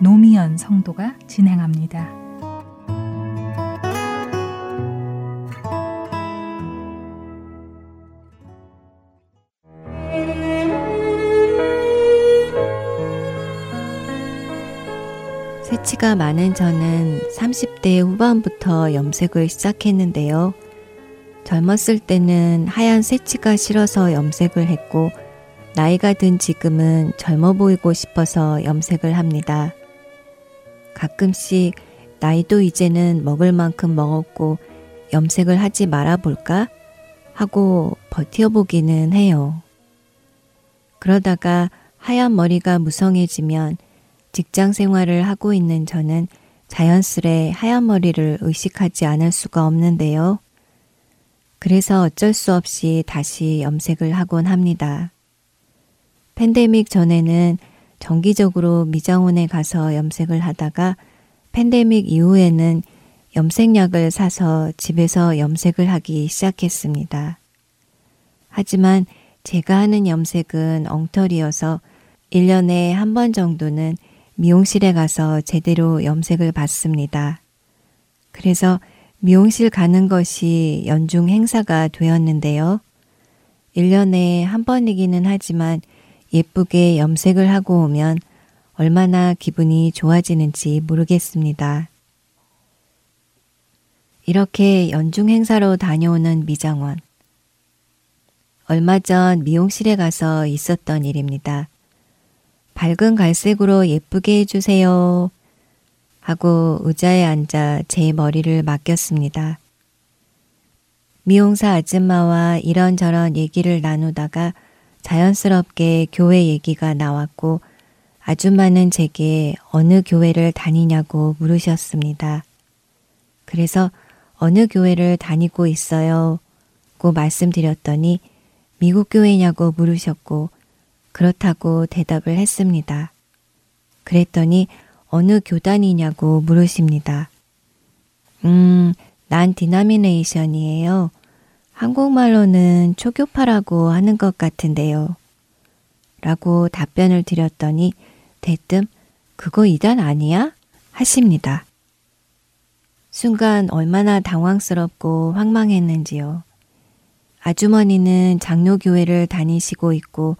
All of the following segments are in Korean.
노미연 성도가 진행합니다. 새치가 많은 저는 30대 후반부터 염색을 시작했는데요. 젊었을 때는 하얀 새치가 싫어서 염색을 했고, 나이가 든 지금은 젊어 보이고 싶어서 염색을 합니다. 가끔씩 나이도 이제는 먹을 만큼 먹었고 염색을 하지 말아볼까? 하고 버텨보기는 해요. 그러다가 하얀 머리가 무성해지면 직장 생활을 하고 있는 저는 자연스레 하얀 머리를 의식하지 않을 수가 없는데요. 그래서 어쩔 수 없이 다시 염색을 하곤 합니다. 팬데믹 전에는 정기적으로 미장원에 가서 염색을 하다가 팬데믹 이후에는 염색약을 사서 집에서 염색을 하기 시작했습니다. 하지만 제가 하는 염색은 엉터리여서 1년에 한 번 정도는 미용실에 가서 제대로 염색을 받습니다. 그래서 미용실 가는 것이 연중 행사가 되었는데요. 1년에 한 번이기는 하지만 예쁘게 염색을 하고 오면 얼마나 기분이 좋아지는지 모르겠습니다. 이렇게 연중 행사로 다녀오는 미장원. 얼마 전 미용실에 가서 있었던 일입니다. 밝은 갈색으로 예쁘게 해주세요. 하고 의자에 앉아 제 머리를 맡겼습니다. 미용사 아줌마와 이런저런 얘기를 나누다가 자연스럽게 교회 얘기가 나왔고 아줌마는 제게 어느 교회를 다니냐고 물으셨습니다. 그래서 어느 교회를 다니고 있어요? 고 말씀드렸더니 미국 교회냐고 물으셨고 그렇다고 대답을 했습니다. 그랬더니 어느 교단이냐고 물으십니다. 음, 난 디나미네이션이에요. 한국말로는 초교파라고 하는 것 같은데요. 라고 답변을 드렸더니 대뜸 그거 이단 아니야? 하십니다. 순간 얼마나 당황스럽고 황망했는지요. 아주머니는 장로교회를 다니시고 있고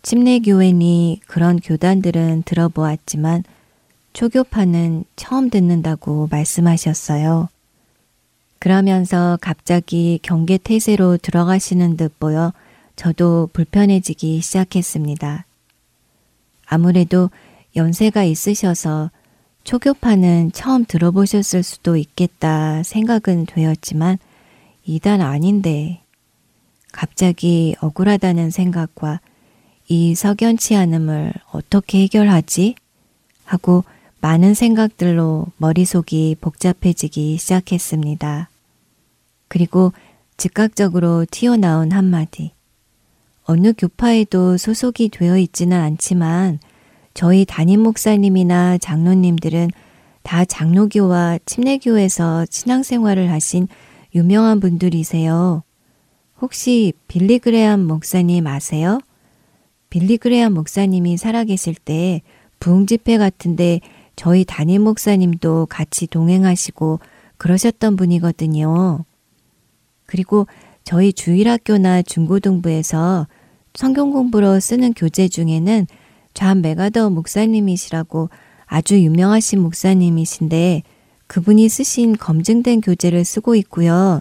침례교회니 그런 교단들은 들어보았지만 초교파는 처음 듣는다고 말씀하셨어요. 그러면서 갑자기 경계 태세로 들어가시는 듯 보여 저도 불편해지기 시작했습니다. 아무래도 연세가 있으셔서 초교파는 처음 들어보셨을 수도 있겠다 생각은 되었지만 이단 아닌데 갑자기 억울하다는 생각과 이 석연치 않음을 어떻게 해결하지? 하고 많은 생각들로 머릿속이 복잡해지기 시작했습니다. 그리고 즉각적으로 튀어나온 한마디. 어느 교파에도 소속이 되어 있지는 않지만 저희 담임 목사님이나 장로님들은 다 장로교와 침례교에서 신앙생활을 하신 유명한 분들이세요. 혹시 빌리그레암 목사님 아세요? 빌리그레암 목사님이 살아계실 때 부흥 집회 같은데 저희 담임 목사님도 같이 동행하시고 그러셨던 분이거든요. 그리고 저희 주일학교나 중고등부에서 성경 공부로 쓰는 교재 중에는 좌 메가더 목사님이시라고 아주 유명하신 목사님이신데 그분이 쓰신 검증된 교재를 쓰고 있고요.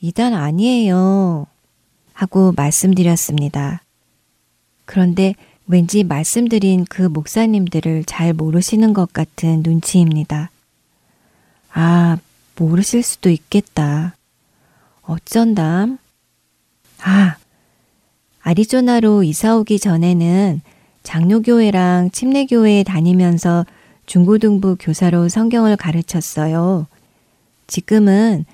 이단 아니에요. 하고 말씀드렸습니다. 그런데 왠지 말씀드린 그 목사님들을 잘 모르시는 것 같은 눈치입니다. 아, 모르실 수도 있겠다. 어쩐담? 아, 아리조나로 이사 오기 전에는 장로교회랑 침례교회에 다니면서 중고등부 교사로 성경을 가르쳤어요. 지금은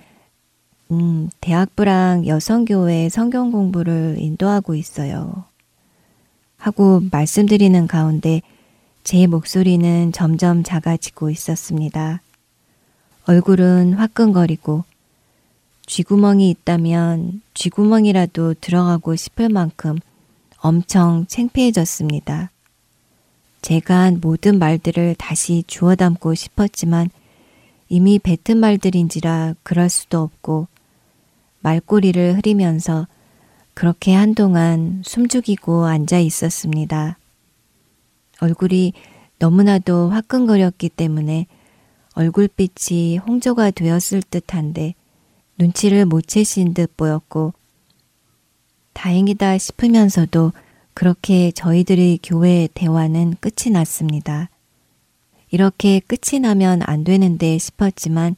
음, 대학부랑 여성교회 성경 공부를 인도하고 있어요. 하고 말씀드리는 가운데 제 목소리는 점점 작아지고 있었습니다. 얼굴은 화끈거리고 쥐구멍이 있다면 쥐구멍이라도 들어가고 싶을 만큼 엄청 창피해졌습니다. 제가 한 모든 말들을 다시 주워 담고 싶었지만 이미 뱉은 말들인지라 그럴 수도 없고 말꼬리를 흐리면서 그렇게 한동안 숨죽이고 앉아 있었습니다. 얼굴이 너무나도 화끈거렸기 때문에 얼굴빛이 홍조가 되었을 듯한데 눈치를 못 채신 듯 보였고 다행이다 싶으면서도 그렇게 저희들의 교회 대화는 끝이 났습니다. 이렇게 끝이 나면 안 되는데 싶었지만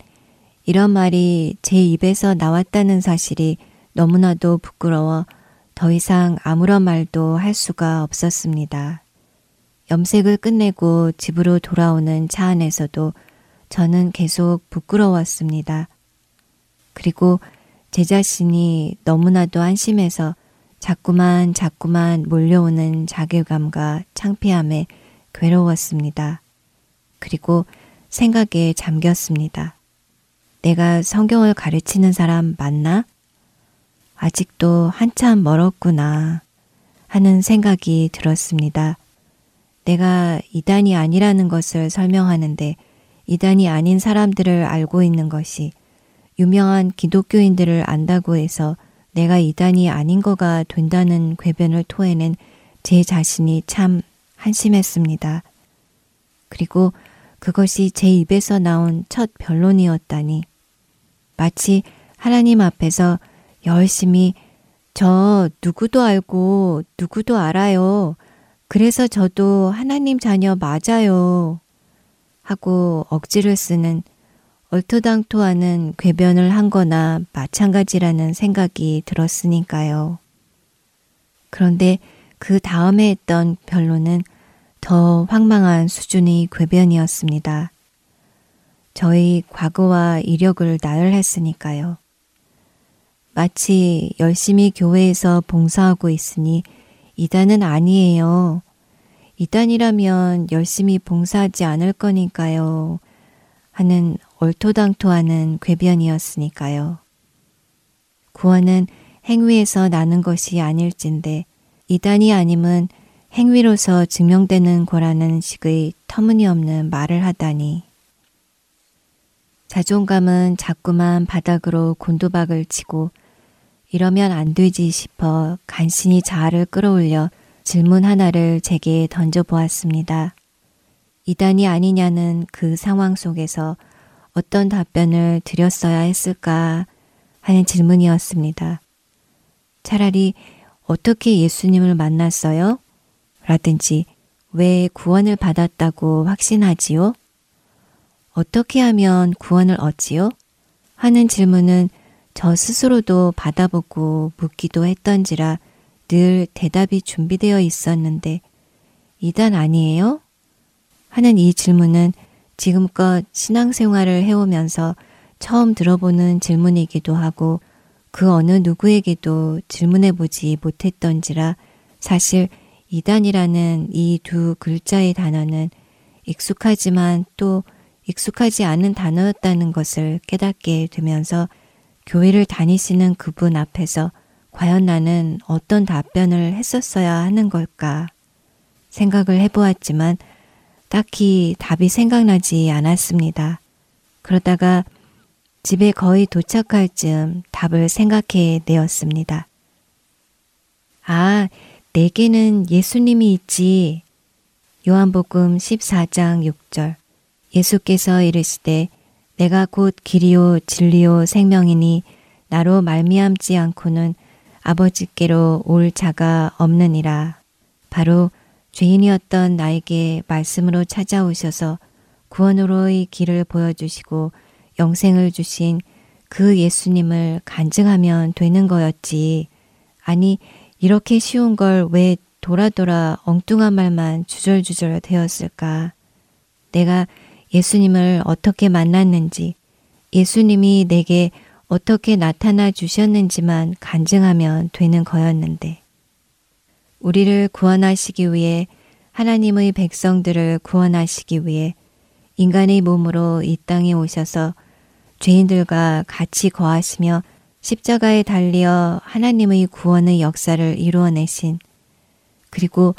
이런 말이 제 입에서 나왔다는 사실이 너무나도 부끄러워 더 이상 아무런 말도 할 수가 없었습니다. 염색을 끝내고 집으로 돌아오는 차 안에서도 저는 계속 부끄러웠습니다. 그리고 제 자신이 너무나도 안심해서 자꾸만 자꾸만 몰려오는 자괴감과 창피함에 괴로웠습니다. 그리고 생각에 잠겼습니다. 내가 성경을 가르치는 사람 맞나? 아직도 한참 멀었구나 하는 생각이 들었습니다. 내가 이단이 아니라는 것을 설명하는데 이단이 아닌 사람들을 알고 있는 것이 유명한 기독교인들을 안다고 해서 내가 이단이 아닌 거가 된다는 궤변을 토해낸 제 자신이 참 한심했습니다. 그리고 그것이 제 입에서 나온 첫 변론이었다니. 마치 하나님 앞에서 열심히 저 누구도 알고 누구도 알아요. 그래서 저도 하나님 자녀 맞아요. 하고 억지를 쓰는 얼토당토하는 궤변을 한 거나 마찬가지라는 생각이 들었으니까요. 그런데 그 다음에 했던 변론은 더 황망한 수준의 궤변이었습니다. 저희 과거와 이력을 나열했으니까요. 마치 열심히 교회에서 봉사하고 있으니 이단은 아니에요. 이단이라면 열심히 봉사하지 않을 거니까요. 하는 얼토당토하는 궤변이었으니까요. 구원은 행위에서 나는 것이 아닐진데 이단이 아님은 행위로서 증명되는 거라는 식의 터무니없는 말을 하다니. 자존감은 자꾸만 바닥으로 곤두박을 치고 이러면 안 되지 싶어 간신히 자아를 끌어올려 질문 하나를 제게 던져보았습니다. 이단이 아니냐는 그 상황 속에서 어떤 답변을 드렸어야 했을까 하는 질문이었습니다. 차라리 어떻게 예수님을 만났어요? 라든지 왜 구원을 받았다고 확신하지요? 어떻게 하면 구원을 얻지요? 하는 질문은 저 스스로도 받아보고 묻기도 했던지라 늘 대답이 준비되어 있었는데 이단 아니에요? 하는 이 질문은 지금껏 신앙생활을 해오면서 처음 들어보는 질문이기도 하고 그 어느 누구에게도 질문해보지 못했던지라 사실 이단이라는 이 두 글자의 단어는 익숙하지만 또 익숙하지 않은 단어였다는 것을 깨닫게 되면서 교회를 다니시는 그분 앞에서 과연 나는 어떤 답변을 했었어야 하는 걸까 생각을 해보았지만 딱히 답이 생각나지 않았습니다. 그러다가 집에 거의 도착할 즈음 답을 생각해 내었습니다. 아, 내게는 예수님이 있지. 요한복음 14장 6절. 예수께서 이르시되 내가 곧 길이요 진리요 생명이니 나로 말미암지 않고는 아버지께로 올 자가 없느니라. 바로 죄인이었던 나에게 말씀으로 찾아오셔서 구원으로의 길을 보여주시고 영생을 주신 그 예수님을 간증하면 되는 거였지. 아니, 이렇게 쉬운 걸 왜 돌아 돌아 엉뚱한 말만 주절주절 되었을까? 내가 예수님을 어떻게 만났는지, 예수님이 내게 어떻게 나타나 주셨는지만 간증하면 되는 거였는데, 우리를 구원하시기 위해 하나님의 백성들을 구원하시기 위해 인간의 몸으로 이 땅에 오셔서 죄인들과 같이 거하시며 십자가에 달려 하나님의 구원의 역사를 이루어내신 그리고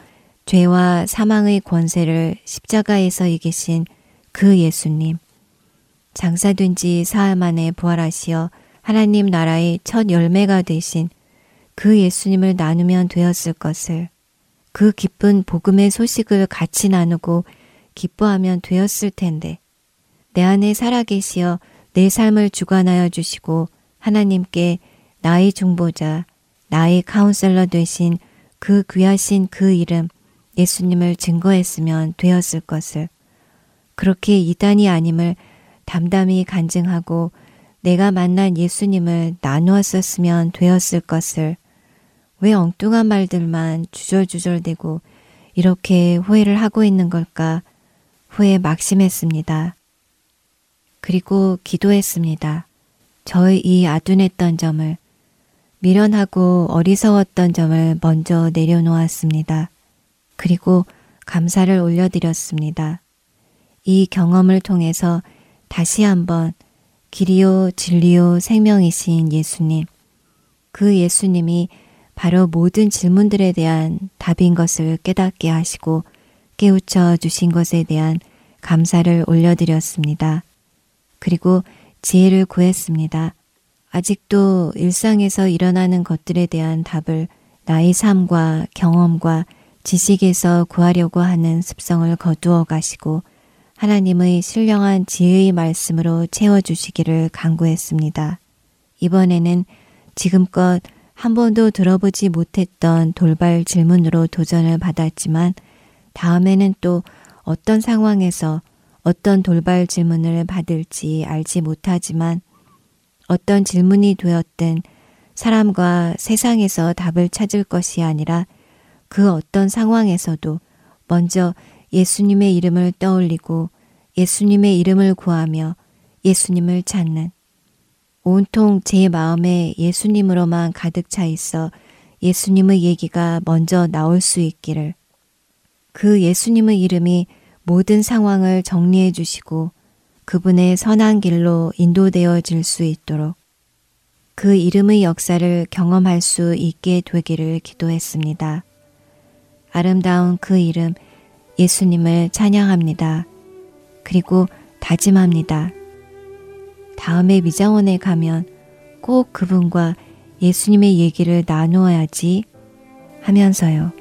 죄와 사망의 권세를 십자가에서 이기신 그 예수님 장사된 지 사흘 만에 부활하시어 하나님 나라의 첫 열매가 되신 그 예수님을 나누면 되었을 것을 그 기쁜 복음의 소식을 같이 나누고 기뻐하면 되었을 텐데 내 안에 살아계시어 내 삶을 주관하여 주시고 하나님께 나의 중보자, 나의 카운셀러 되신 그 귀하신 그 이름 예수님을 증거했으면 되었을 것을 그렇게 이단이 아님을 담담히 간증하고 내가 만난 예수님을 나누었었으면 되었을 것을 왜 엉뚱한 말들만 주절주절대고 이렇게 후회를 하고 있는 걸까 후회 막심했습니다. 그리고 기도했습니다. 저의 이 아둔했던 점을 미련하고 어리석었던 점을 먼저 내려놓았습니다. 그리고 감사를 올려드렸습니다. 이 경험을 통해서 다시 한번 길이요 진리요 생명이신 예수님, 그 예수님이 바로 모든 질문들에 대한 답인 것을 깨닫게 하시고 깨우쳐 주신 것에 대한 감사를 올려드렸습니다. 그리고 지혜를 구했습니다. 아직도 일상에서 일어나는 것들에 대한 답을 나의 삶과 경험과 지식에서 구하려고 하는 습성을 거두어 가시고 하나님의 신령한 지혜의 말씀으로 채워주시기를 간구했습니다. 이번에는 지금껏 한 번도 들어보지 못했던 돌발 질문으로 도전을 받았지만 다음에는 또 어떤 상황에서 어떤 돌발 질문을 받을지 알지 못하지만 어떤 질문이 되었든 사람과 세상에서 답을 찾을 것이 아니라 그 어떤 상황에서도 먼저 예수님의 이름을 떠올리고 예수님의 이름을 구하며 예수님을 찾는 온통 제 마음에 예수님으로만 가득 차 있어 예수님의 얘기가 먼저 나올 수 있기를 그 예수님의 이름이 모든 상황을 정리해 주시고 그분의 선한 길로 인도되어질 수 있도록 그 이름의 역사를 경험할 수 있게 되기를 기도했습니다. 아름다운 그 이름 예수님을 찬양합니다. 그리고 다짐합니다. 다음에 미장원에 가면 꼭 그분과 예수님의 얘기를 나누어야지 하면서요.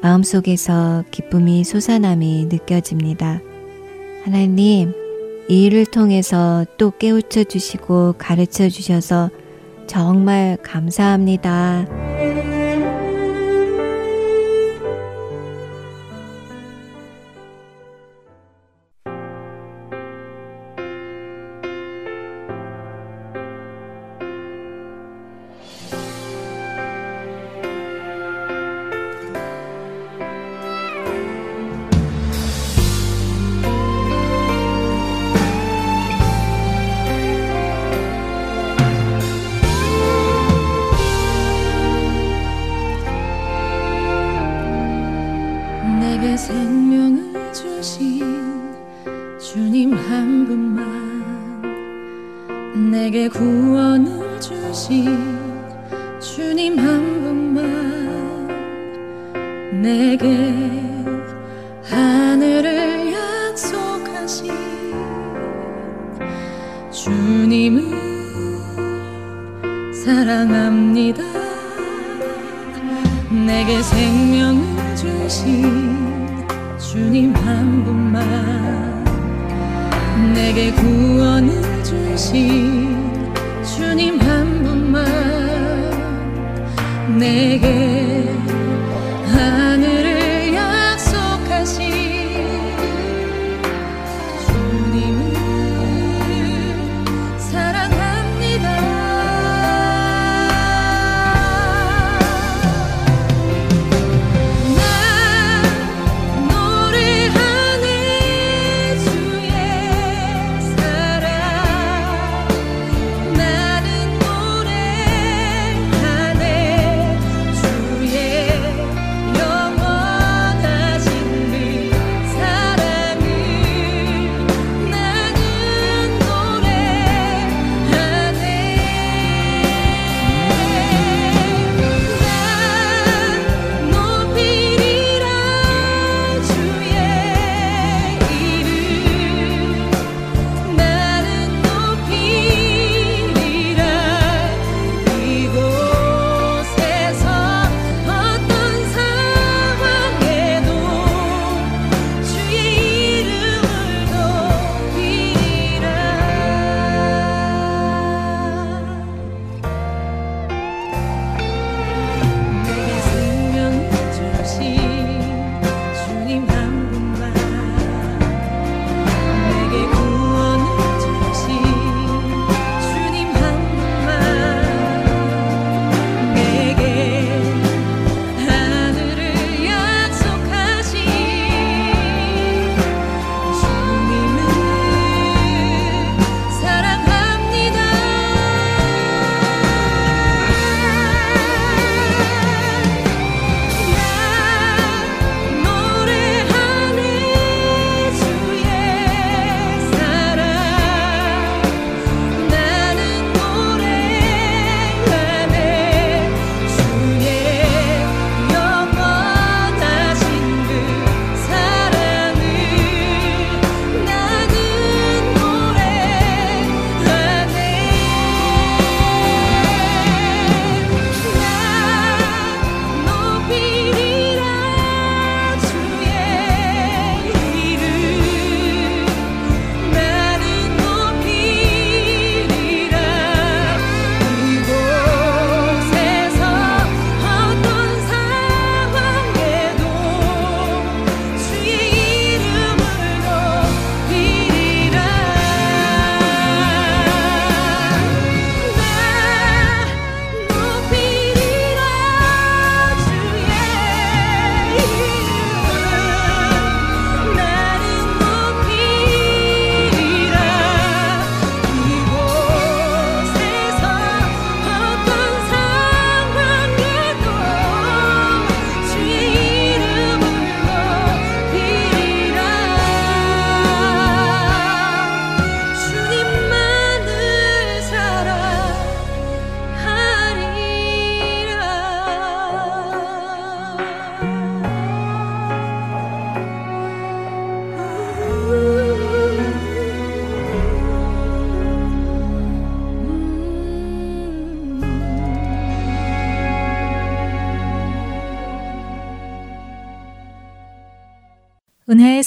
마음속에서 기쁨이 솟아남이 느껴집니다. 하나님, 이 일을 통해서 또 깨우쳐 주시고 가르쳐 주셔서 정말 감사합니다.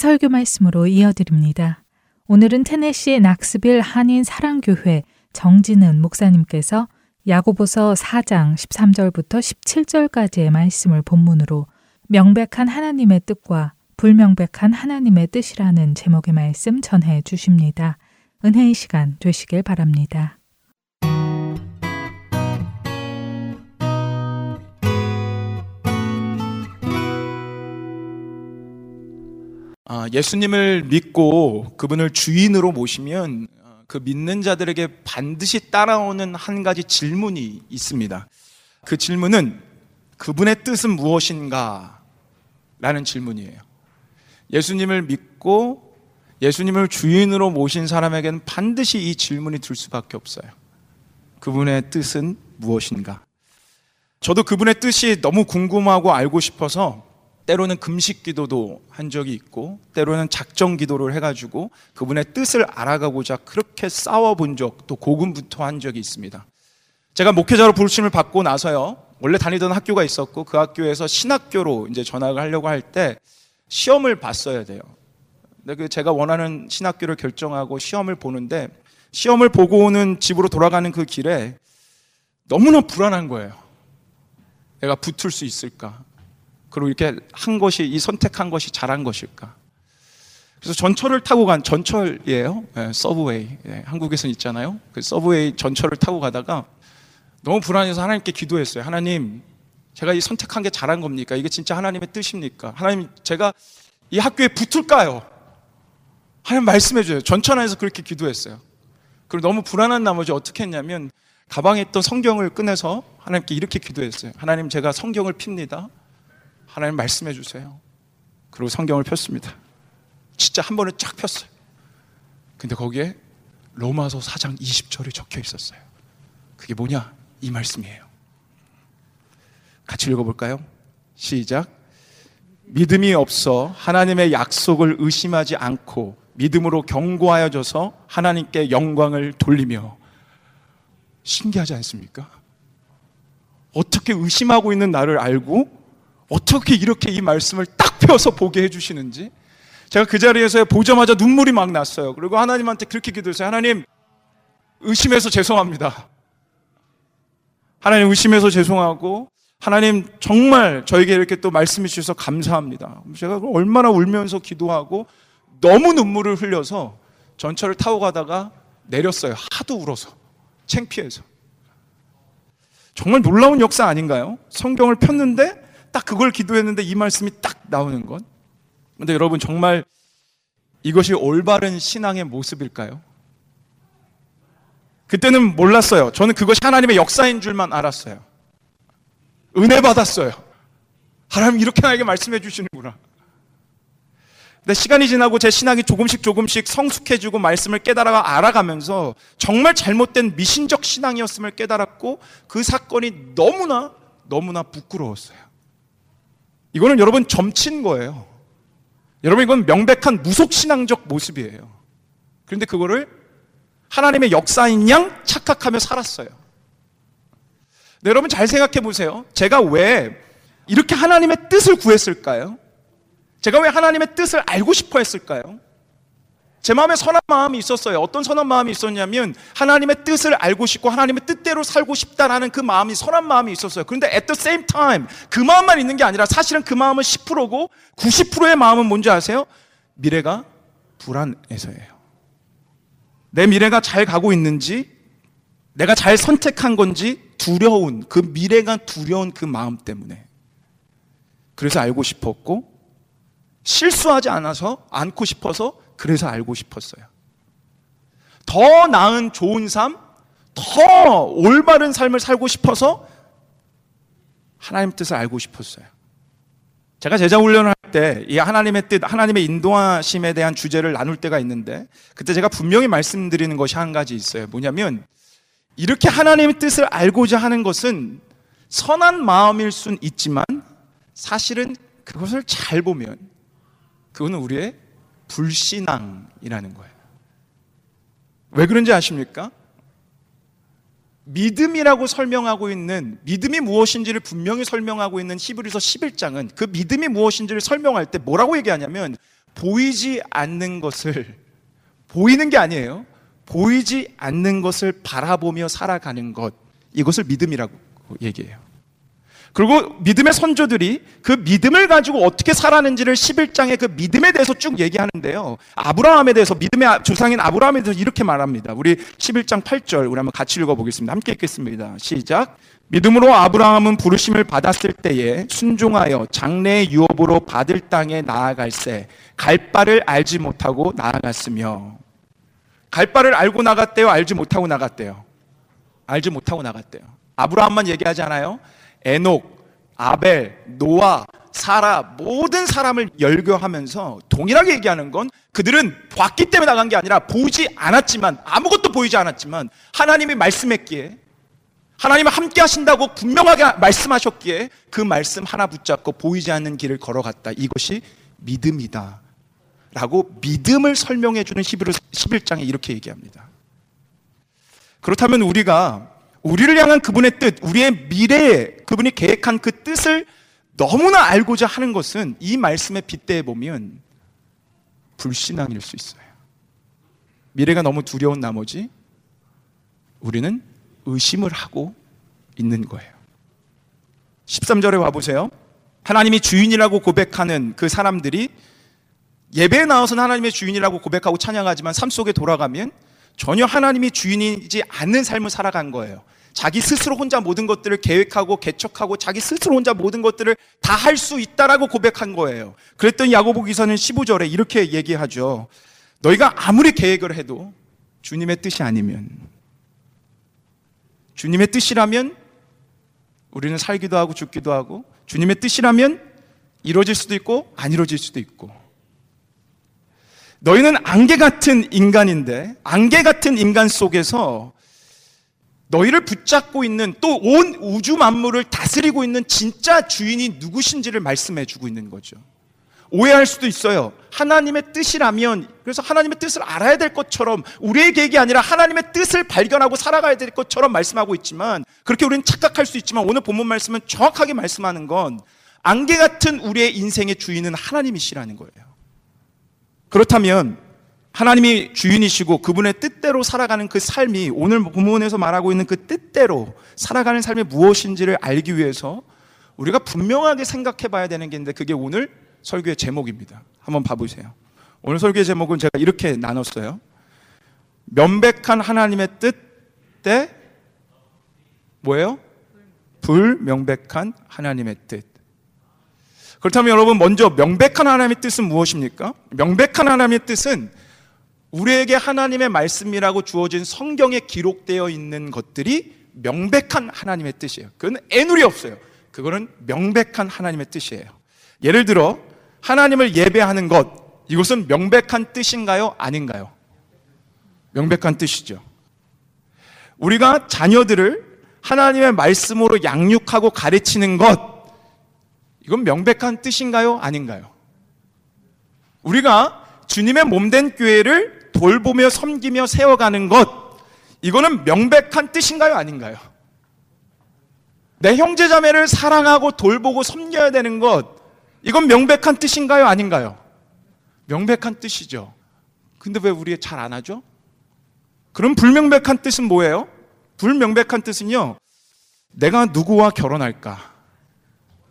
설교 말씀으로 이어드립니다. 오늘은 테네시 낙스빌 한인 사랑교회 정진은 목사님께서 야고보서 4장 13절부터 17절까지의 말씀을 본문으로 명백한 하나님의 뜻과 불명백한 하나님의 뜻이라는 제목의 말씀 전해 주십니다. 은혜의 시간 되시길 바랍니다. 예수님을 믿고 그분을 주인으로 모시면 어, 그 믿는 자들에게 반드시 따라오는 한 가지 질문이 있습니다. 그 질문은 그분의 뜻은 무엇인가? 라는 질문이에요. 예수님을 믿고 예수님을 주인으로 모신 사람에게는 반드시 이 질문이 들 수밖에 없어요. 그분의 뜻은 무엇인가? 저도 그분의 뜻이 너무 궁금하고 알고 싶어서 때로는 금식 기도도 한 적이 있고 때로는 작정 기도를 해가지고 그분의 뜻을 알아가고자 그렇게 싸워본 적 또 고군부터 한 적이 있습니다. 제가 목회자로 부르심을 받고 나서요 원래 다니던 학교가 있었고 그 학교에서 신학교로 이제 전학을 하려고 할 때 시험을 봤어야 돼요. 근데 그 제가 원하는 신학교를 결정하고 시험을 보는데 시험을 보고 오는 집으로 돌아가는 그 길에 너무나 불안한 거예요. 내가 붙을 수 있을까? 그리고 이렇게 한 것이 이 선택한 것이 잘한 것일까? 그래서 전철을 타고 간 전철이에요. 네, 서브웨이. 네, 한국에서는 있잖아요. 그 서브웨이 전철을 타고 가다가 너무 불안해서 하나님께 기도했어요. 하나님, 제가 이 선택한 게 잘한 겁니까? 이게 진짜 하나님의 뜻입니까? 하나님, 제가 이 학교에 붙을까요? 하나님 말씀해 줘요. 전철 안에서 그렇게 기도했어요. 그리고 너무 불안한 나머지 어떻게 했냐면 가방에 있던 성경을 꺼내서 하나님께 이렇게 기도했어요. 하나님, 제가 성경을 핍니다. 하나님 말씀해 주세요. 그리고 성경을 폈습니다. 진짜 한 번에 쫙 폈어요. 근데 거기에 로마서 4장 20절이 적혀 있었어요. 그게 뭐냐? 이 말씀이에요. 같이 읽어볼까요? 시작. 믿음이 없어 하나님의 약속을 의심하지 않고 믿음으로 경고하여져서 하나님께 영광을 돌리며 신기하지 않습니까? 어떻게 의심하고 있는 나를 알고 어떻게 이렇게 이 말씀을 딱 펴서 보게 해주시는지 제가 그 자리에서 보자마자 눈물이 막 났어요. 그리고 하나님한테 그렇게 기도했어요. 하나님, 의심해서 죄송합니다. 하나님 의심해서 죄송하고 하나님 정말 저에게 이렇게 또 말씀해 주셔서 감사합니다. 제가 얼마나 울면서 기도하고 너무 눈물을 흘려서 전철을 타고 가다가 내렸어요. 하도 울어서. 창피해서. 정말 놀라운 역사 아닌가요? 성경을 폈는데 딱 그걸 기도했는데 이 말씀이 딱 나오는 것. 근데 여러분 정말 이것이 올바른 신앙의 모습일까요? 그때는 몰랐어요. 저는 그것이 하나님의 역사인 줄만 알았어요. 은혜 받았어요. 하나님 이렇게 나에게 말씀해 주시는구나. 근데 시간이 지나고 제 신앙이 조금씩 조금씩 성숙해지고 말씀을 깨달아 알아가면서 정말 잘못된 미신적 신앙이었음을 깨달았고 그 사건이 너무나 너무나 부끄러웠어요. 이거는 여러분 점친 거예요. 여러분 이건 명백한 무속신앙적 모습이에요. 그런데 그거를 하나님의 역사인 양 착각하며 살았어요. 네, 여러분 잘 생각해 보세요. 제가 왜 이렇게 하나님의 뜻을 구했을까요? 제가 왜 하나님의 뜻을 알고 싶어 했을까요? 제 마음에 선한 마음이 있었어요. 어떤 선한 마음이 있었냐면 하나님의 뜻을 알고 싶고 하나님의 뜻대로 살고 싶다라는 그 마음이 선한 마음이 있었어요. 그런데 at the same time 그 마음만 있는 게 아니라 사실은 그 마음은 10%고 90%의 마음은 뭔지 아세요? 미래가 불안해서예요. 내 미래가 잘 가고 있는지 내가 잘 선택한 건지 두려운 그 미래가 두려운 그 마음 때문에 그래서 알고 싶었고 실수하지 않아서 않고 싶어서 그래서 알고 싶었어요. 더 나은 좋은 삶, 더 올바른 삶을 살고 싶어서 하나님 뜻을 알고 싶었어요. 제가 제자 훈련을 할 때 이 하나님의 뜻, 하나님의 인도하심에 대한 주제를 나눌 때가 있는데 그때 제가 분명히 말씀드리는 것이 한 가지 있어요. 뭐냐면 이렇게 하나님의 뜻을 알고자 하는 것은 선한 마음일 순 있지만 사실은 그것을 잘 보면 그거는 우리의 불신앙이라는 거예요. 왜 그런지 아십니까? 믿음이라고 설명하고 있는 믿음이 무엇인지를 분명히 설명하고 있는 히브리서 11장은 그 믿음이 무엇인지를 설명할 때 뭐라고 얘기하냐면 보이지 않는 것을 보이는 게 아니에요. 보이지 않는 것을 바라보며 살아가는 것. 이것을 믿음이라고 얘기해요. 그리고 믿음의 선조들이 그 믿음을 가지고 어떻게 살았는지를 11장에 그 믿음에 대해서 쭉 얘기하는데요. 아브라함에 대해서 믿음의 조상인 아브라함에 대해서 이렇게 말합니다. 우리 11장 8절 우리 한번 같이 읽어 보겠습니다. 함께 읽겠습니다. 시작. 믿음으로 아브라함은 부르심을 받았을 때에 순종하여 장래의 유업으로 받을 땅에 나아갈새 갈 바를 알지 못하고 나아갔으며 갈 바를 알고 나갔대요? 알지 못하고 나갔대요? 알지 못하고 나갔대요. 아브라함만 얘기하지 않아요? 에녹, 아벨, 노아, 사라 모든 사람을 열교하면서 동일하게 얘기하는 건 그들은 봤기 때문에 나간 게 아니라 보지 않았지만 아무것도 보이지 않았지만 하나님이 말씀했기에 하나님은 함께 하신다고 분명하게 말씀하셨기에 그 말씀 하나 붙잡고 보이지 않는 길을 걸어갔다. 이것이 믿음이다. 라고 믿음을 설명해 주는 히브리 11장에 이렇게 얘기합니다. 그렇다면 우리가 우리를 향한 그분의 뜻, 우리의 미래에 그분이 계획한 그 뜻을 너무나 알고자 하는 것은 이 말씀에 빗대어 보면 불신앙일 수 있어요. 미래가 너무 두려운 나머지 우리는 의심을 하고 있는 거예요. 13절에 와보세요. 하나님이 주인이라고 고백하는 그 사람들이 예배에 나와서는 하나님의 주인이라고 고백하고 찬양하지만 삶 속에 돌아가면 전혀 하나님이 주인이지 않는 삶을 살아간 거예요. 자기 스스로 혼자 모든 것들을 계획하고 개척하고 자기 스스로 혼자 모든 것들을 다 할 수 있다라고 고백한 거예요. 그랬더니 야고보기서는 15절에 이렇게 얘기하죠. 너희가 아무리 계획을 해도 주님의 뜻이 아니면 주님의 뜻이라면 우리는 살기도 하고 죽기도 하고 주님의 뜻이라면 이루어질 수도 있고 안 이루어질 수도 있고 너희는 안개 같은 인간인데 안개 같은 인간 속에서 너희를 붙잡고 있는 또 온 우주 만물을 다스리고 있는 진짜 주인이 누구신지를 말씀해 주고 있는 거죠. 오해할 수도 있어요. 하나님의 뜻이라면, 그래서 하나님의 뜻을 알아야 될 것처럼, 우리의 계획이 아니라 하나님의 뜻을 발견하고 살아가야 될 것처럼 말씀하고 있지만, 그렇게 우리는 착각할 수 있지만, 오늘 본문 말씀은 정확하게 말씀하는 건, 안개 같은 우리의 인생의 주인은 하나님이시라는 거예요. 그렇다면, 하나님이 주인이시고 그분의 뜻대로 살아가는 그 삶이 오늘 본문에서 말하고 있는 그 뜻대로 살아가는 삶이 무엇인지를 알기 위해서 우리가 분명하게 생각해 봐야 되는 게 있는데 그게 오늘 설교의 제목입니다. 한번 봐보세요. 오늘 설교의 제목은 제가 이렇게 나눴어요. 명백한 하나님의 뜻대 뭐예요? 불명백한 하나님의 뜻. 그렇다면 여러분 먼저 명백한 하나님의 뜻은 무엇입니까? 명백한 하나님의 뜻은 우리에게 하나님의 말씀이라고 주어진 성경에 기록되어 있는 것들이 명백한 하나님의 뜻이에요. 그건 애누리 없어요. 그거는 명백한 하나님의 뜻이에요. 예를 들어 하나님을 예배하는 것 이것은 명백한 뜻인가요? 아닌가요? 명백한 뜻이죠. 우리가 자녀들을 하나님의 말씀으로 양육하고 가르치는 것 이건 명백한 뜻인가요? 아닌가요? 우리가 주님의 몸된 교회를 돌보며 섬기며 세워가는 것, 이거는 명백한 뜻인가요? 아닌가요? 내 형제자매를 사랑하고 돌보고 섬겨야 되는 것, 이건 명백한 뜻인가요? 아닌가요? 명백한 뜻이죠. 근데 왜 우리 잘 안 하죠? 그럼 불명백한 뜻은 뭐예요? 불명백한 뜻은요, 내가 누구와 결혼할까?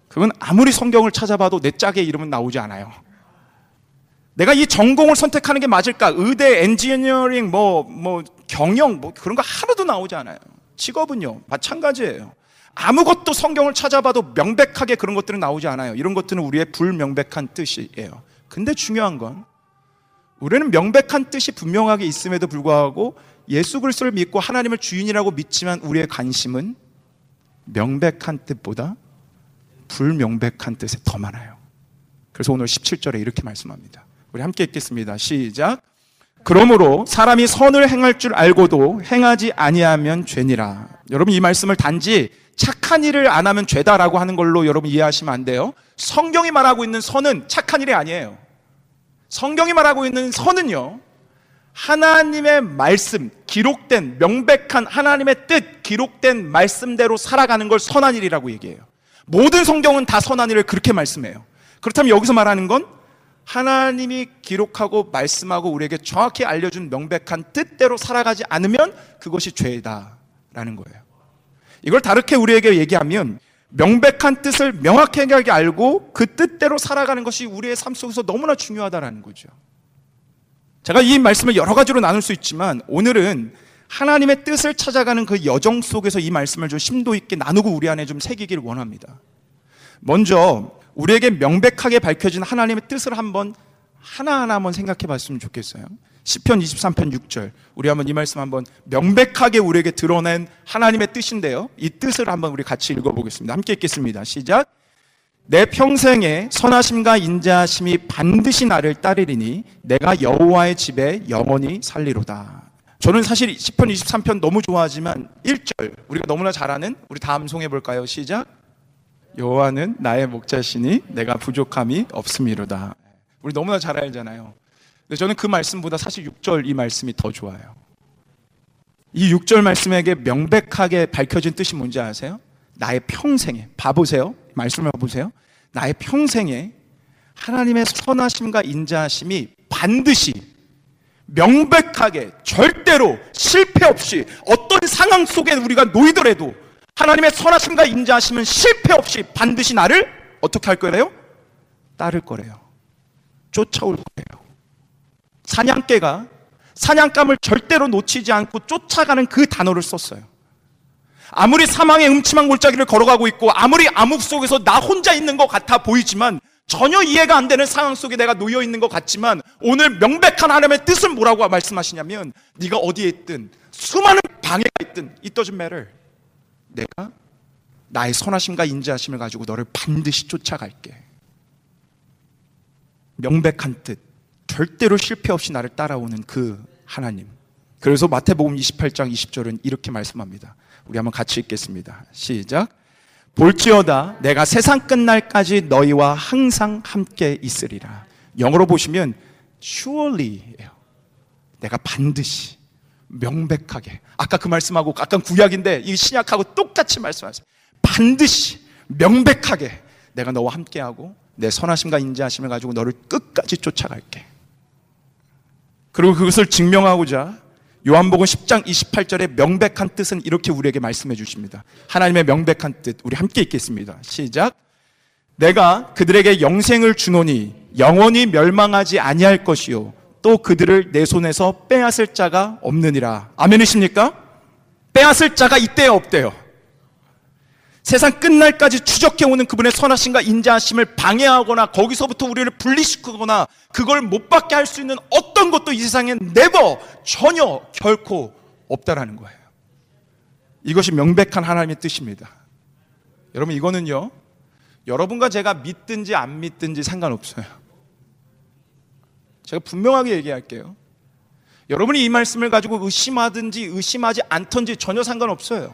그건 아무리 성경을 찾아봐도 내 짝의 이름은 나오지 않아요. 내가 이 전공을 선택하는 게 맞을까? 의대, 엔지니어링, 뭐, 뭐, 경영, 뭐, 그런 거 하나도 나오지 않아요. 직업은요, 마찬가지예요. 아무것도 성경을 찾아봐도 명백하게 그런 것들은 나오지 않아요. 이런 것들은 우리의 불명백한 뜻이에요. 근데 중요한 건, 우리는 명백한 뜻이 분명하게 있음에도 불구하고 예수 그리스도를 믿고 하나님을 주인이라고 믿지만 우리의 관심은 명백한 뜻보다 불명백한 뜻에 더 많아요. 그래서 오늘 17절에 이렇게 말씀합니다. 우리 함께 읽겠습니다. 시작. 그러므로 사람이 선을 행할 줄 알고도 행하지 아니하면 죄니라. 여러분 이 말씀을 단지 착한 일을 안 하면 죄다라고 하는 걸로 여러분 이해하시면 안 돼요. 성경이 말하고 있는 선은 착한 일이 아니에요. 성경이 말하고 있는 선은요. 하나님의 말씀, 기록된 명백한 하나님의 뜻, 기록된 말씀대로 살아가는 걸 선한 일이라고 얘기해요. 모든 성경은 다 선한 일을 그렇게 말씀해요. 그렇다면 여기서 말하는 건 하나님이 기록하고 말씀하고 우리에게 정확히 알려준 명백한 뜻대로 살아가지 않으면 그것이 죄다라는 거예요. 이걸 다르게 우리에게 얘기하면 명백한 뜻을 명확하게 알고 그 뜻대로 살아가는 것이 우리의 삶 속에서 너무나 중요하다는 거죠. 제가 이 말씀을 여러 가지로 나눌 수 있지만 오늘은 하나님의 뜻을 찾아가는 그 여정 속에서 이 말씀을 좀 심도 있게 나누고 우리 안에 좀 새기기를 원합니다. 먼저 우리에게 명백하게 밝혀진 하나님의 뜻을 한번 하나하나 한번 생각해 봤으면 좋겠어요. 10편 23편 6절. 우리 한번 이 말씀 한번 명백하게 우리에게 드러낸 하나님의 뜻인데요. 이 뜻을 한번 우리 같이 읽어 보겠습니다. 함께 읽겠습니다. 시작. 내 평생에 선하심과 인자하심이 반드시 나를 따르리니 내가 여호와의 집에 영원히 살리로다. 저는 사실 10편 23편 너무 좋아하지만 1절 우리가 너무나 잘 아는 우리 다음 송해 볼까요? 시작. 여호와는 나의 목자시니 내가 부족함이 없음이로다. 우리 너무나 잘 알잖아요. 근데 저는 그 말씀보다 사실 6절 이 말씀이 더 좋아요. 이 6절 말씀에게 명백하게 밝혀진 뜻이 뭔지 아세요? 나의 평생에 봐보세요. 말씀을 봐보세요. 나의 평생에 하나님의 선하심과 인자하심이 반드시 명백하게 절대로 실패 없이 어떤 상황 속에 우리가 놓이더라도 하나님의 선하심과 인자하심은 실패 없이 반드시 나를 어떻게 할 거래요? 따를 거래요. 쫓아올 거예요. 사냥개가 사냥감을 절대로 놓치지 않고 쫓아가는 그 단어를 썼어요. 아무리 사망의 음침한 골짜기를 걸어가고 있고 아무리 암흑 속에서 나 혼자 있는 것 같아 보이지만 전혀 이해가 안 되는 상황 속에 내가 놓여 있는 것 같지만 오늘 명백한 하나님의 뜻은 뭐라고 말씀하시냐면 네가 어디에 있든 수많은 방해가 있든 it doesn't. 내가 나의 선하심과 인자하심을 가지고 너를 반드시 쫓아갈게. 명백한 뜻, 절대로 실패 없이 나를 따라오는 그 하나님. 그래서 마태복음 28장 20절은 이렇게 말씀합니다. 우리 한번 같이 읽겠습니다. 시작. 볼지어다 내가 세상 끝날까지 너희와 항상 함께 있으리라. 영어로 보시면 surely예요. 내가 반드시 명백하게 아까 그 말씀하고 아까 구약인데 이 신약하고 똑같이 말씀하세요. 반드시 명백하게 내가 너와 함께하고 내 선하심과 인자하심을 가지고 너를 끝까지 쫓아갈게. 그리고 그것을 증명하고자 요한복음 10장 28절의 명백한 뜻은 이렇게 우리에게 말씀해 주십니다. 하나님의 명백한 뜻 우리 함께 읽겠습니다. 시작. 내가 그들에게 영생을 주노니 영원히 멸망하지 아니할 것이요 또 그들을 내 손에서 빼앗을 자가 없느니라. 아멘이십니까? 빼앗을 자가 이때에 없대요. 세상 끝날까지 추적해오는 그분의 선하심과 인자하심을 방해하거나 거기서부터 우리를 분리시키거나 그걸 못 받게 할 수 있는 어떤 것도 이 세상엔 never 전혀 결코 없다라는 거예요. 이것이 명백한 하나님의 뜻입니다. 여러분 이거는요. 여러분과 제가 믿든지 안 믿든지 상관없어요. 제가 분명하게 얘기할게요. 여러분이 이 말씀을 가지고 의심하든지 의심하지 않든지 전혀 상관없어요.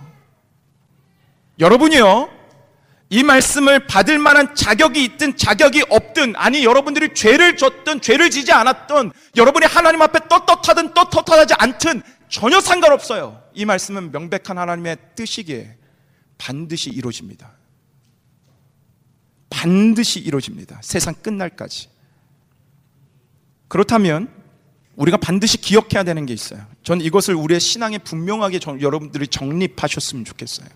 여러분이요, 이 말씀을 받을 만한 자격이 있든 자격이 없든, 아니, 여러분들이 죄를 졌든 죄를 지지 않았든, 여러분이 하나님 앞에 떳떳하든 떳떳하지 않든, 전혀 상관없어요. 이 말씀은 명백한 하나님의 뜻이기에 반드시 이루어집니다. 반드시 이루어집니다. 세상 끝날까지. 그렇다면, 우리가 반드시 기억해야 되는 게 있어요. 전 이것을 우리의 신앙에 분명하게 정, 여러분들이 정립하셨으면 좋겠어요.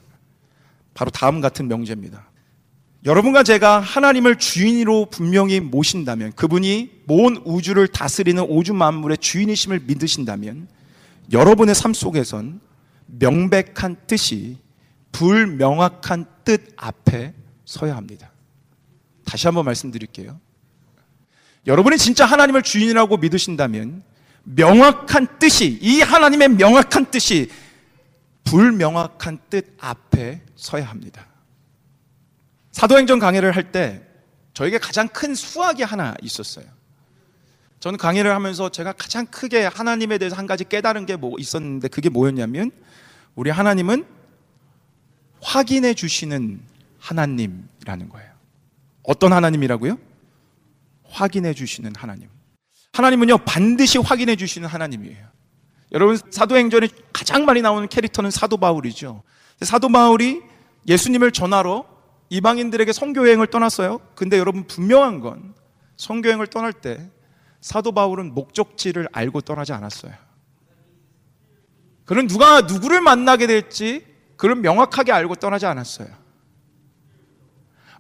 바로 다음 같은 명제입니다. 여러분과 제가 하나님을 주인으로 분명히 모신다면 그분이 모든 우주를 다스리는 우주 만물의 주인이심을 믿으신다면 여러분의 삶 속에선 명백한 뜻이 불명확한 뜻 앞에 서야 합니다. 다시 한번 말씀드릴게요. 여러분이 진짜 하나님을 주인이라고 믿으신다면 명확한 뜻이 이 하나님의 명확한 뜻이 불명확한 뜻 앞에 서야 합니다. 사도행전 강의를 할 때 저에게 가장 큰 수학이 하나 있었어요. 저는 강의를 하면서 제가 가장 크게 하나님에 대해서 한 가지 깨달은 게 뭐 있었는데 그게 뭐였냐면 우리 하나님은 확인해 주시는 하나님이라는 거예요. 어떤 하나님이라고요? 확인해 주시는 하나님. 하나님은요, 반드시 확인해 주시는 하나님이에요. 여러분 사도행전에 가장 많이 나오는 캐릭터는 사도 바울이죠. 사도 바울이 예수님을 전하러 이방인들에게 선교 여행을 떠났어요. 근데 여러분 분명한 건 성교행을 떠날 때 사도 바울은 목적지를 알고 떠나지 않았어요. 그는 누가 누구를 만나게 될지 그를 명확하게 알고 떠나지 않았어요.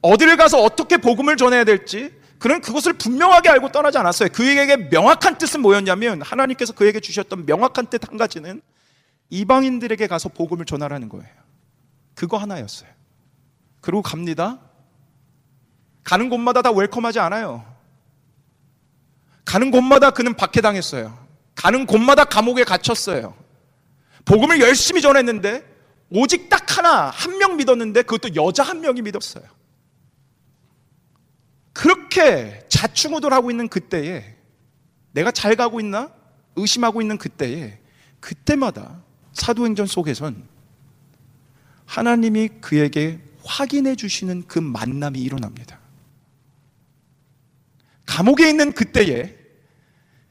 어디를 가서 어떻게 복음을 전해야 될지 그는 그것을 분명하게 알고 떠나지 않았어요. 그에게 명확한 뜻은 뭐였냐면 하나님께서 그에게 주셨던 명확한 뜻 한 가지는 이방인들에게 가서 복음을 전하라는 거예요. 그거 하나였어요. 그리고 갑니다. 가는 곳마다 다 웰컴하지 않아요. 가는 곳마다 그는 박해당했어요. 가는 곳마다 감옥에 갇혔어요. 복음을 열심히 전했는데 오직 딱 하나 한 명 믿었는데 그것도 여자 한 명이 믿었어요. 그렇게 자충우돌 하고 있는 그때에 내가 잘 가고 있나 의심하고 있는 그때에 그때마다 사도행전 속에선 하나님이 그에게 확인해 주시는 그 만남이 일어납니다. 감옥에 있는 그때에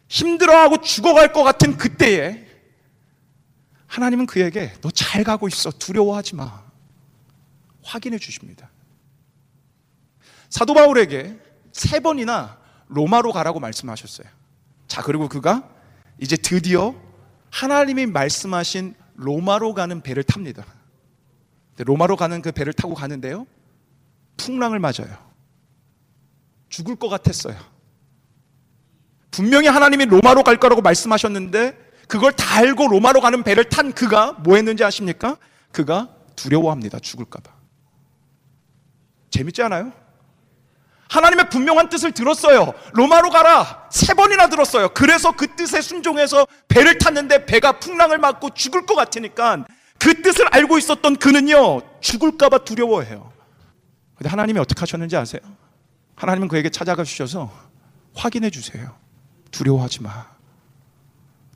힘들어하고 죽어갈 것 같은 그때에 하나님은 그에게 너 잘 가고 있어. 두려워하지 마. 확인해 주십니다. 사도 바울에게 세 번이나 로마로 가라고 말씀하셨어요. 자, 그리고 그가 이제 드디어 하나님이 말씀하신 로마로 가는 배를 탑니다. 로마로 가는 그 배를 타고 가는데요. 풍랑을 맞아요. 죽을 것 같았어요. 분명히 하나님이 로마로 갈 거라고 말씀하셨는데 그걸 다 알고 로마로 가는 배를 탄 그가 뭐 했는지 아십니까? 그가 두려워합니다. 죽을까봐. 재밌지 않아요? 하나님의 분명한 뜻을 들었어요. 로마로 가라. 세 번이나 들었어요. 그래서 그 뜻에 순종해서 배를 탔는데 배가 풍랑을 맞고 죽을 것 같으니까 그 뜻을 알고 있었던 그는요, 죽을까봐 두려워해요. 근데 하나님이 어떻게 하셨는지 아세요? 하나님은 그에게 찾아가 주셔서 확인해 주세요. 두려워하지 마.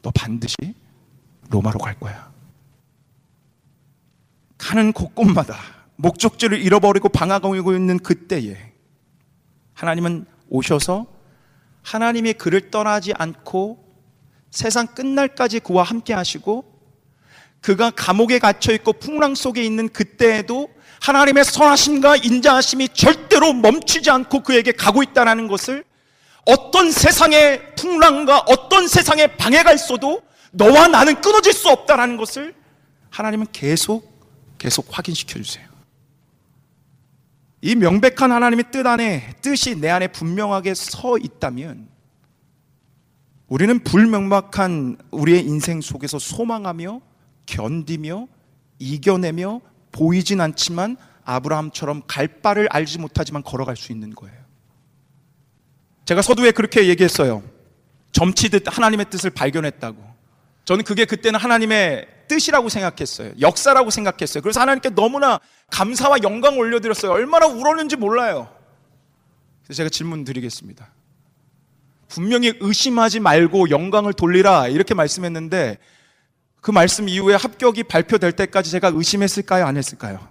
너 반드시 로마로 갈 거야. 가는 곳곳마다 목적지를 잃어버리고 방황하고 있는 그때에 하나님은 오셔서 하나님이 그를 떠나지 않고 세상 끝날까지 그와 함께 하시고 그가 감옥에 갇혀 있고 풍랑 속에 있는 그때에도 하나님의 선하심과 인자하심이 절대로 멈추지 않고 그에게 가고 있다는 것을 어떤 세상의 풍랑과 어떤 세상의 방해가 있어도 너와 나는 끊어질 수 없다는 것을 하나님은 계속 계속 확인시켜 주세요. 이 명백한 하나님의 뜻 안에 뜻이 내 안에 분명하게 서 있다면 우리는 불명확한 우리의 인생 속에서 소망하며 견디며 이겨내며 보이진 않지만 아브라함처럼 갈 바를 알지 못하지만 걸어갈 수 있는 거예요. 제가 서두에 그렇게 얘기했어요. 점치듯 하나님의 뜻을 발견했다고. 저는 그게 그때는 하나님의 뜻이라고 생각했어요. 역사라고 생각했어요. 그래서 하나님께 너무나 감사와 영광 올려드렸어요. 얼마나 울었는지 몰라요. 그래서 제가 질문 드리겠습니다. 분명히 의심하지 말고 영광을 돌리라 이렇게 말씀했는데 그 말씀 이후에 합격이 발표될 때까지 제가 의심했을까요? 안 했을까요?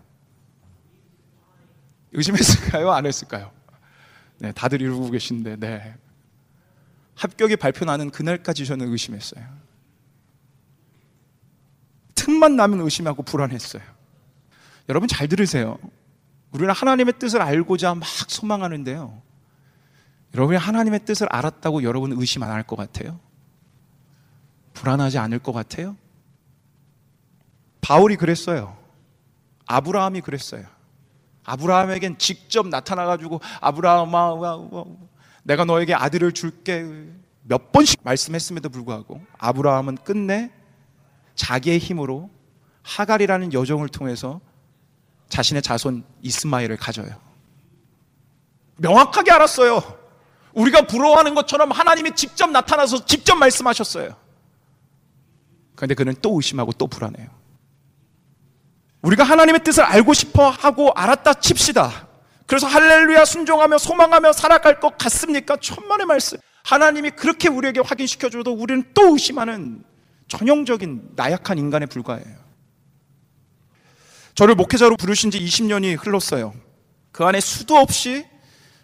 의심했을까요? 안 했을까요? 네, 다들 이러고 계신데, 네. 합격이 발표 나는 그날까지 저는 의심했어요. 틈만 나면 의심하고 불안했어요. 여러분 잘 들으세요. 우리는 하나님의 뜻을 알고자 막 소망하는데요. 여러분이 하나님의 뜻을 알았다고 여러분 의심 안 할 것 같아요? 불안하지 않을 것 같아요? 바울이 그랬어요. 아브라함이 그랬어요. 아브라함에겐 직접 나타나가지고 아브라함아, 내가 너에게 아들을 줄게 몇 번씩 말씀했음에도 불구하고 아브라함은 끝내 자기의 힘으로 하갈이라는 여종을 통해서 자신의 자손 이스마엘을 가져요. 명확하게 알았어요. 우리가 부러워하는 것처럼 하나님이 직접 나타나서 직접 말씀하셨어요. 그런데 그는 또 의심하고 또 불안해요. 우리가 하나님의 뜻을 알고 싶어 하고 알았다 칩시다. 그래서 할렐루야 순종하며 소망하며 살아갈 것 같습니까? 천만의 말씀. 하나님이 그렇게 우리에게 확인시켜줘도 우리는 또 의심하는 전형적인 나약한 인간에 불과해요. 저를 목회자로 부르신 지 20년이 흘렀어요. 그 안에 수도 없이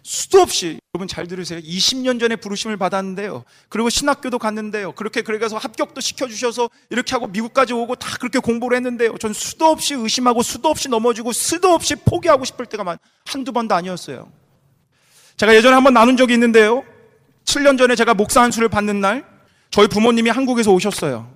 수도 없이 여러분 잘 들으세요. 20년 전에 부르심을 받았는데요. 그리고 신학교도 갔는데요. 그렇게 그래서 합격도 시켜주셔서 이렇게 하고 미국까지 오고 다 그렇게 공부를 했는데요. 전 수도 없이 의심하고 수도 없이 넘어지고 수도 없이 포기하고 싶을 때가 만 한두 번도 아니었어요. 제가 예전에 한번 나눈 적이 있는데요. 7년 전에 제가 목사 안수를 받는 날, 저희 부모님이 한국에서 오셨어요.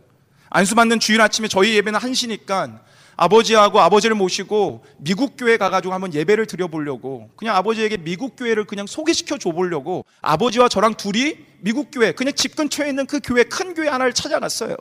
안수 받는 주일 아침에 저희 예배는 한시니까 아버지하고 아버지를 모시고 미국 교회 가가지고 한번 예배를 드려보려고 그냥 아버지에게 미국 교회를 그냥 소개시켜 줘보려고 아버지와 저랑 둘이 미국 교회 그냥 집 근처에 있는 그 교회 큰 교회 하나를 찾아갔어요.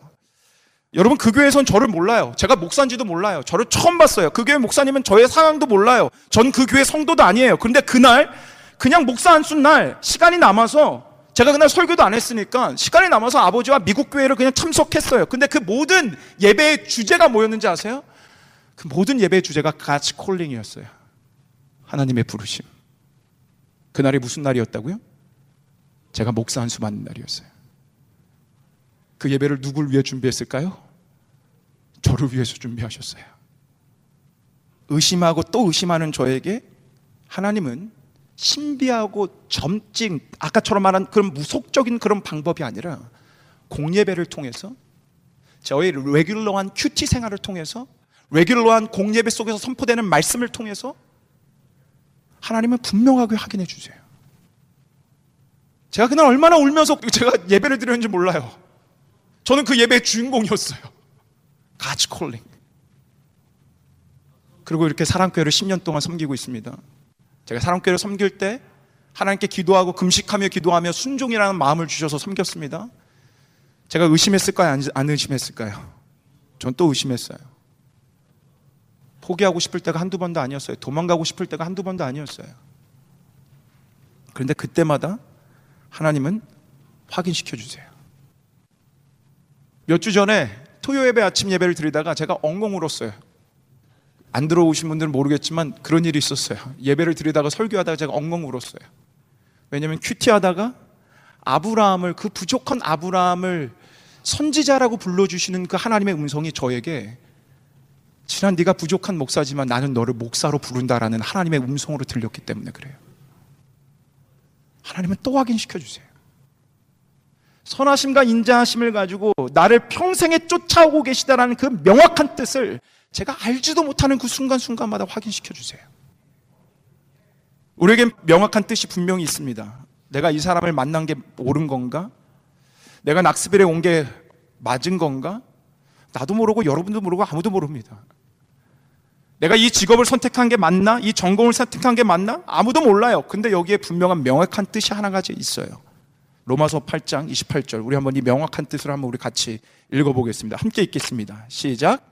여러분 그 교회에선 저를 몰라요. 제가 목사인지도 몰라요. 저를 처음 봤어요. 그 교회 목사님은 저의 상황도 몰라요. 전 그 교회 성도도 아니에요. 그런데 그날 그냥 목사 안쓴날 시간이 남아서 제가 그날 설교도 안 했으니까 시간이 남아서 아버지와 미국 교회를 그냥 참석했어요. 근데 그 모든 예배의 주제가 뭐였는지 아세요? 그 모든 예배의 주제가 가치 콜링이었어요. 하나님의 부르심. 그날이 무슨 날이었다고요? 제가 목사 한 수 받는 날이었어요. 그 예배를 누굴 위해 준비했을까요? 저를 위해서 준비하셨어요. 의심하고 또 의심하는 저에게 하나님은 신비하고 점찍, 아까처럼 말한 그런 무속적인 그런 방법이 아니라 공예배를 통해서 저의 레귤러한 큐티 생활을 통해서 레귤러한 공예배 속에서 선포되는 말씀을 통해서 하나님은 분명하게 확인해 주세요. 제가 그날 얼마나 울면서 제가 예배를 드렸는지 몰라요. 저는 그 예배의 주인공이었어요. 가치 콜링. 그리고 이렇게 사랑교회를 10년 동안 섬기고 있습니다. 제가 사랑교회를 섬길 때 하나님께 기도하고 금식하며 기도하며 순종이라는 마음을 주셔서 섬겼습니다. 제가 의심했을까요? 안 의심했을까요? 전 또 의심했어요. 포기하고 싶을 때가 한두 번도 아니었어요. 도망가고 싶을 때가 한두 번도 아니었어요. 그런데 그때마다 하나님은 확인시켜 주세요. 몇 주 전에 토요 예배 아침 예배를 드리다가 제가 엉엉 울었어요. 안 들어오신 분들은 모르겠지만 그런 일이 있었어요. 예배를 드리다가 설교하다가 제가 엉엉 울었어요. 왜냐하면 큐티하다가 아브라함을 그 부족한 아브라함을 선지자라고 불러주시는 그 하나님의 음성이 저에게 지난 네가 부족한 목사지만 나는 너를 목사로 부른다라는 하나님의 음성으로 들렸기 때문에 그래요. 하나님은 또 확인시켜 주세요. 선하심과 인자하심을 가지고 나를 평생에 쫓아오고 계시다라는 그 명확한 뜻을 제가 알지도 못하는 그 순간순간마다 확인시켜 주세요. 우리에게 명확한 뜻이 분명히 있습니다. 내가 이 사람을 만난 게 옳은 건가? 내가 낙스빌에 온 게 맞은 건가? 나도 모르고 여러분도 모르고 아무도 모릅니다. 내가 이 직업을 선택한 게 맞나? 이 전공을 선택한 게 맞나? 아무도 몰라요. 근데 여기에 분명한 명확한 뜻이 하나 가지 있어요. 로마서 8장 28절. 우리 한번 이 명확한 뜻을 한번 우리 같이 읽어보겠습니다. 함께 읽겠습니다. 시작.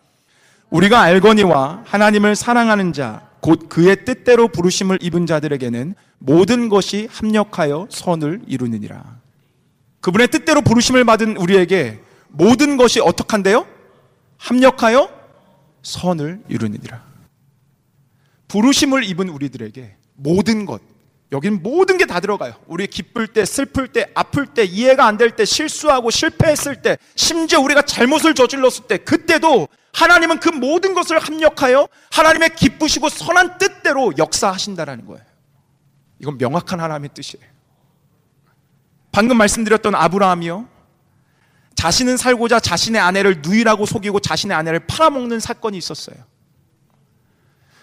우리가 알거니와 하나님을 사랑하는 자, 곧 그의 뜻대로 부르심을 입은 자들에게는 모든 것이 합력하여 선을 이루느니라. 그분의 뜻대로 부르심을 받은 우리에게 모든 것이 어떡한데요? 합력하여 선을 이루느니라. 부르심을 입은 우리들에게 모든 것, 여기는 모든 게 다 들어가요. 우리 기쁠 때, 슬플 때, 아플 때, 이해가 안 될 때, 실수하고 실패했을 때, 심지어 우리가 잘못을 저질렀을 때, 그때도 하나님은 그 모든 것을 합력하여 하나님의 기쁘시고 선한 뜻대로 역사하신다라는 거예요. 이건 명확한 하나님의 뜻이에요. 방금 말씀드렸던 아브라함이요. 자신은 살고자 자신의 아내를 누이라고 속이고 자신의 아내를 팔아먹는 사건이 있었어요.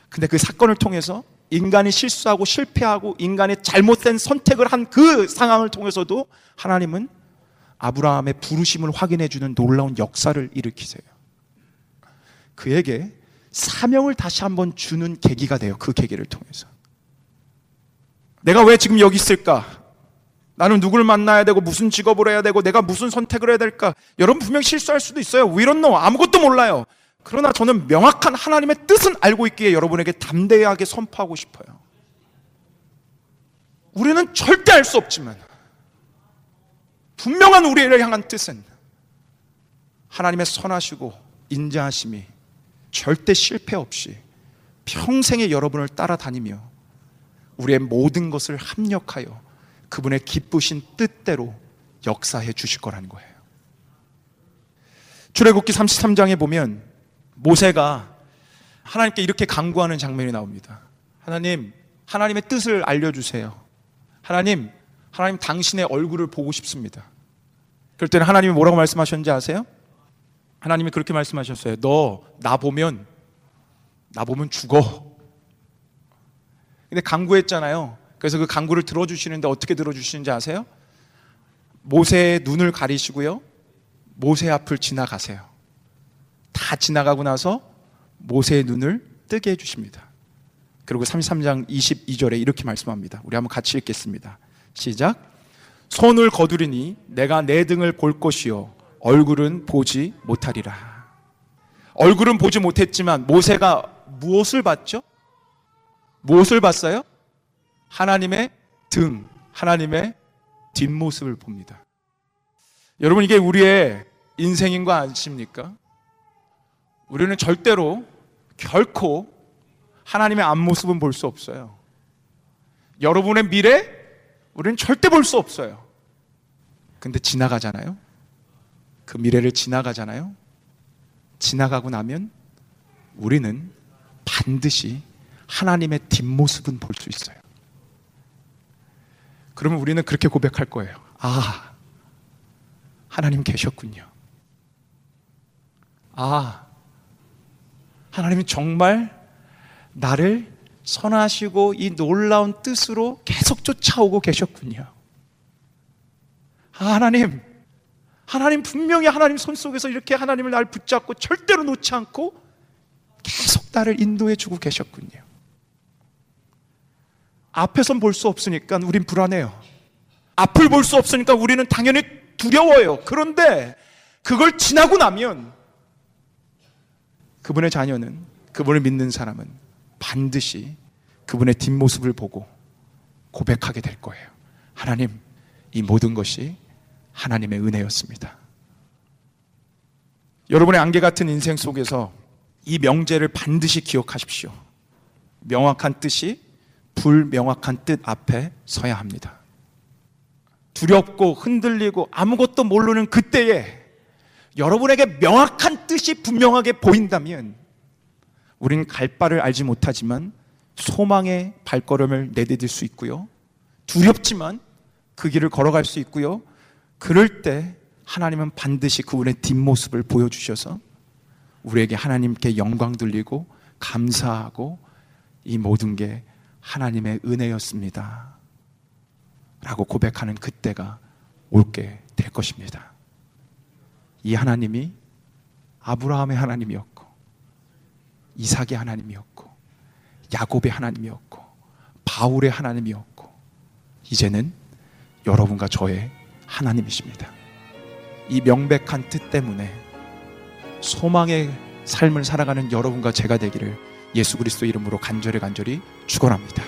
근데 그 사건을 통해서 인간이 실수하고 실패하고 인간이 잘못된 선택을 한 그 상황을 통해서도 하나님은 아브라함의 부르심을 확인해 주는 놀라운 역사를 일으키세요. 그에게 사명을 다시 한번 주는 계기가 돼요. 그 계기를 통해서. 내가 왜 지금 여기 있을까? 나는 누굴 만나야 되고 무슨 직업을 해야 되고 내가 무슨 선택을 해야 될까? 여러분 분명 실수할 수도 있어요. We don't know. 아무것도 몰라요. 그러나 저는 명확한 하나님의 뜻은 알고 있기에 여러분에게 담대하게 선포하고 싶어요. 우리는 절대 알 수 없지만 분명한 우리를 향한 뜻은 하나님의 선하시고 인자하심이 절대 실패 없이 평생에 여러분을 따라다니며 우리의 모든 것을 합력하여 그분의 기쁘신 뜻대로 역사해 주실 거라는 거예요. 출애굽기 33장에 보면 모세가 하나님께 이렇게 강구하는 장면이 나옵니다. 하나님, 하나님의 뜻을 알려주세요. 하나님, 하나님 당신의 얼굴을 보고 싶습니다. 그럴 때는 하나님이 뭐라고 말씀하셨는지 아세요? 하나님이 그렇게 말씀하셨어요. 너 나 보면 나 보면 죽어. 근데 강구했잖아요. 그래서 그 강구를 들어주시는데 어떻게 들어주시는지 아세요? 모세의 눈을 가리시고요. 모세 앞을 지나가세요. 다 지나가고 나서 모세의 눈을 뜨게 해주십니다. 그리고 33장 22절에 이렇게 말씀합니다. 우리 한번 같이 읽겠습니다. 시작. 손을 거두리니 내가 내 등을 볼 것이요. 얼굴은 보지 못하리라. 얼굴은 보지 못했지만 모세가 무엇을 봤죠? 무엇을 봤어요? 하나님의 등, 하나님의 뒷모습을 봅니다. 여러분, 이게 우리의 인생인 거 아십니까? 우리는 절대로, 결코 하나님의 앞모습은 볼 수 없어요. 여러분의 미래, 우리는 절대 볼 수 없어요. 근데 지나가잖아요? 그 미래를 지나가잖아요? 지나가고 나면 우리는 반드시 하나님의 뒷모습은 볼 수 있어요. 그러면 우리는 그렇게 고백할 거예요. 아, 하나님 계셨군요. 아, 하나님이 정말 나를 선하시고 이 놀라운 뜻으로 계속 쫓아오고 계셨군요. 아, 하나님, 하나님 분명히 하나님 손 속에서 이렇게 하나님을 날 붙잡고 절대로 놓지 않고 계속 나를 인도해 주고 계셨군요. 앞에선 볼 수 없으니까 우린 불안해요. 앞을 볼 수 없으니까 우리는 당연히 두려워요. 그런데 그걸 지나고 나면 그분의 자녀는 그분을 믿는 사람은 반드시 그분의 뒷모습을 보고 고백하게 될 거예요. 하나님, 이 모든 것이 하나님의 은혜였습니다. 여러분의 안개 같은 인생 속에서 이 명제를 반드시 기억하십시오. 명확한 뜻이 불명확한 뜻 앞에 서야 합니다. 두렵고 흔들리고 아무것도 모르는 그때에 여러분에게 명확한 뜻이 분명하게 보인다면 우리는 갈 바를 알지 못하지만 소망의 발걸음을 내디딜 수 있고요. 두렵지만 그 길을 걸어갈 수 있고요. 그럴 때 하나님은 반드시 그분의 뒷모습을 보여주셔서 우리에게 하나님께 영광 돌리고 감사하고 이 모든 게 하나님의 은혜였습니다. 라고 고백하는 그때가 올게 될 것입니다. 이 하나님이 아브라함의 하나님이었고, 이삭의 하나님이었고, 야곱의 하나님이었고, 바울의 하나님이었고, 이제는 여러분과 저의 하나님이십니다. 이 명백한 뜻 때문에 소망의 삶을 살아가는 여러분과 제가 되기를 예수 그리스도 이름으로 간절히 간절히 축원합니다.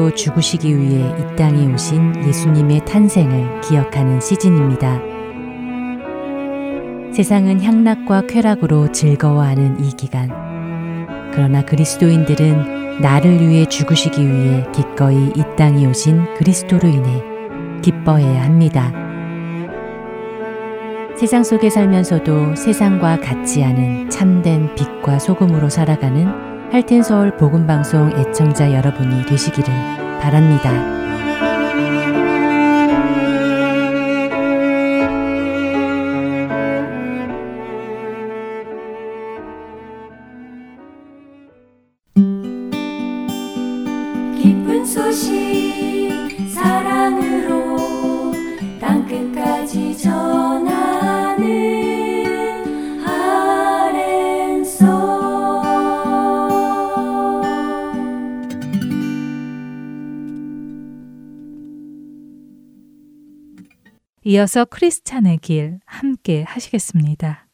양으로 죽으시기 위해 이 땅에 오신 예수님의 탄생을 기억하는 시즌입니다. 세상은 향락과 쾌락으로 즐거워하는 이 기간. 그러나 그리스도인들은 나를 위해 죽으시기 위해 기꺼이 이 땅에 오신 그리스도로 인해 기뻐해야 합니다. 세상 속에 살면서도 세상과 같지 않은 참된 빛과 소금으로 살아가는 할텐서울 복음방송 애청자 여러분이 되시기를 바랍니다. 이어서 크리스찬의 길 함께 하시겠습니다.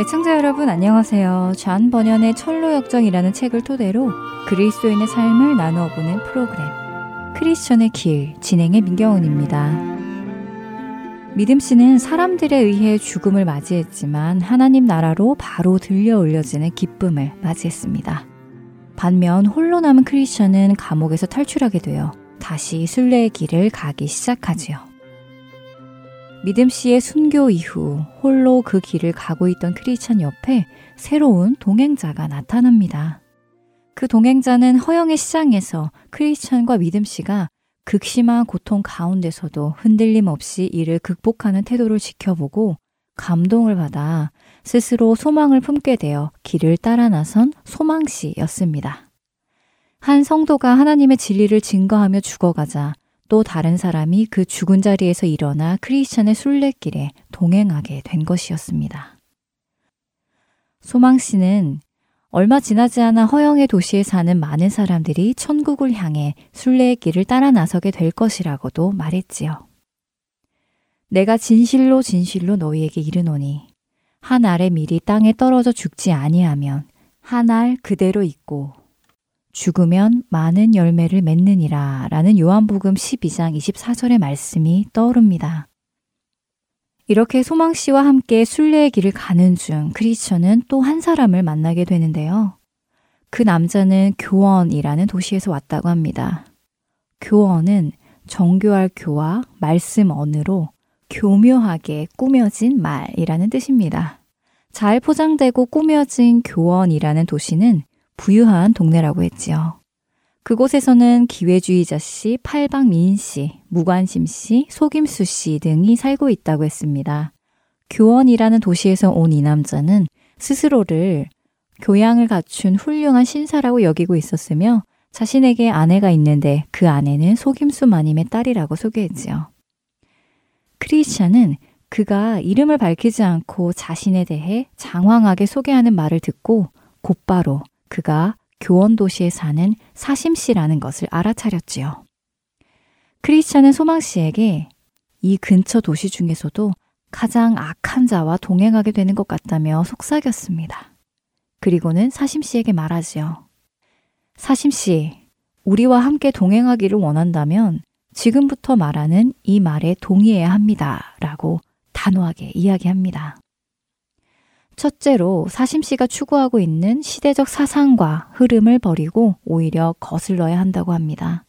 애청자 여러분 안녕하세요. 잔 번연의 철로 역정이라는 책을 토대로 그리스도인의 삶을 나누어 보는 프로그램 크리스천의 길 진행의 민경훈입니다. 믿음 씨는 사람들에 의해 죽음을 맞이했지만 하나님 나라로 바로 들려 올려지는 기쁨을 맞이했습니다. 반면 홀로 남은 크리스천은 감옥에서 탈출하게 되어 다시 순례의 길을 가기 시작하지요. 믿음 씨의 순교 이후 홀로 그 길을 가고 있던 크리스천 옆에 새로운 동행자가 나타납니다. 그 동행자는 허영의 시장에서 크리스천과 믿음 씨가 극심한 고통 가운데서도 흔들림 없이 이를 극복하는 태도를 지켜보고 감동을 받아 스스로 소망을 품게 되어 길을 따라 나선 소망씨였습니다. 한 성도가 하나님의 진리를 증거하며 죽어가자 또 다른 사람이 그 죽은 자리에서 일어나 크리스천의 순례길에 동행하게 된 것이었습니다. 소망 씨는 얼마 지나지 않아 허영의 도시에 사는 많은 사람들이 천국을 향해 순례의 길을 따라 나서게 될 것이라고도 말했지요. 내가 진실로 진실로 너희에게 이르노니 한 알의 밀이 땅에 떨어져 죽지 아니하면 한 알 그대로 있고 죽으면 많은 열매를 맺느니라 라는 요한복음 12장 24절의 말씀이 떠오릅니다. 이렇게 소망 씨와 함께 순례의 길을 가는 중 크리스천은 또 한 사람을 만나게 되는데요. 그 남자는 교원이라는 도시에서 왔다고 합니다. 교원은 정교할 교와 말씀 언으로 교묘하게 꾸며진 말이라는 뜻입니다. 잘 포장되고 꾸며진 교원이라는 도시는 부유한 동네라고 했지요. 그곳에서는 기회주의자 씨, 팔방미인 씨, 무관심 씨, 속임수 씨 등이 살고 있다고 했습니다. 교원이라는 도시에서 온 이 남자는 스스로를 교양을 갖춘 훌륭한 신사라고 여기고 있었으며 자신에게 아내가 있는데 그 아내는 속임수 마님의 딸이라고 소개했지요. 크리스찬은 그가 이름을 밝히지 않고 자신에 대해 장황하게 소개하는 말을 듣고 곧바로 그가 교원 도시에 사는 사심 씨라는 것을 알아차렸지요. 크리스찬은 소망 씨에게 이 근처 도시 중에서도 가장 악한 자와 동행하게 되는 것 같다며 속삭였습니다. 그리고는 사심 씨에게 말하지요. 사심 씨, 우리와 함께 동행하기를 원한다면 지금부터 말하는 이 말에 동의해야 합니다. 라고 단호하게 이야기합니다. 첫째로 사심 씨가 추구하고 있는 시대적 사상과 흐름을 버리고 오히려 거슬러야 한다고 합니다.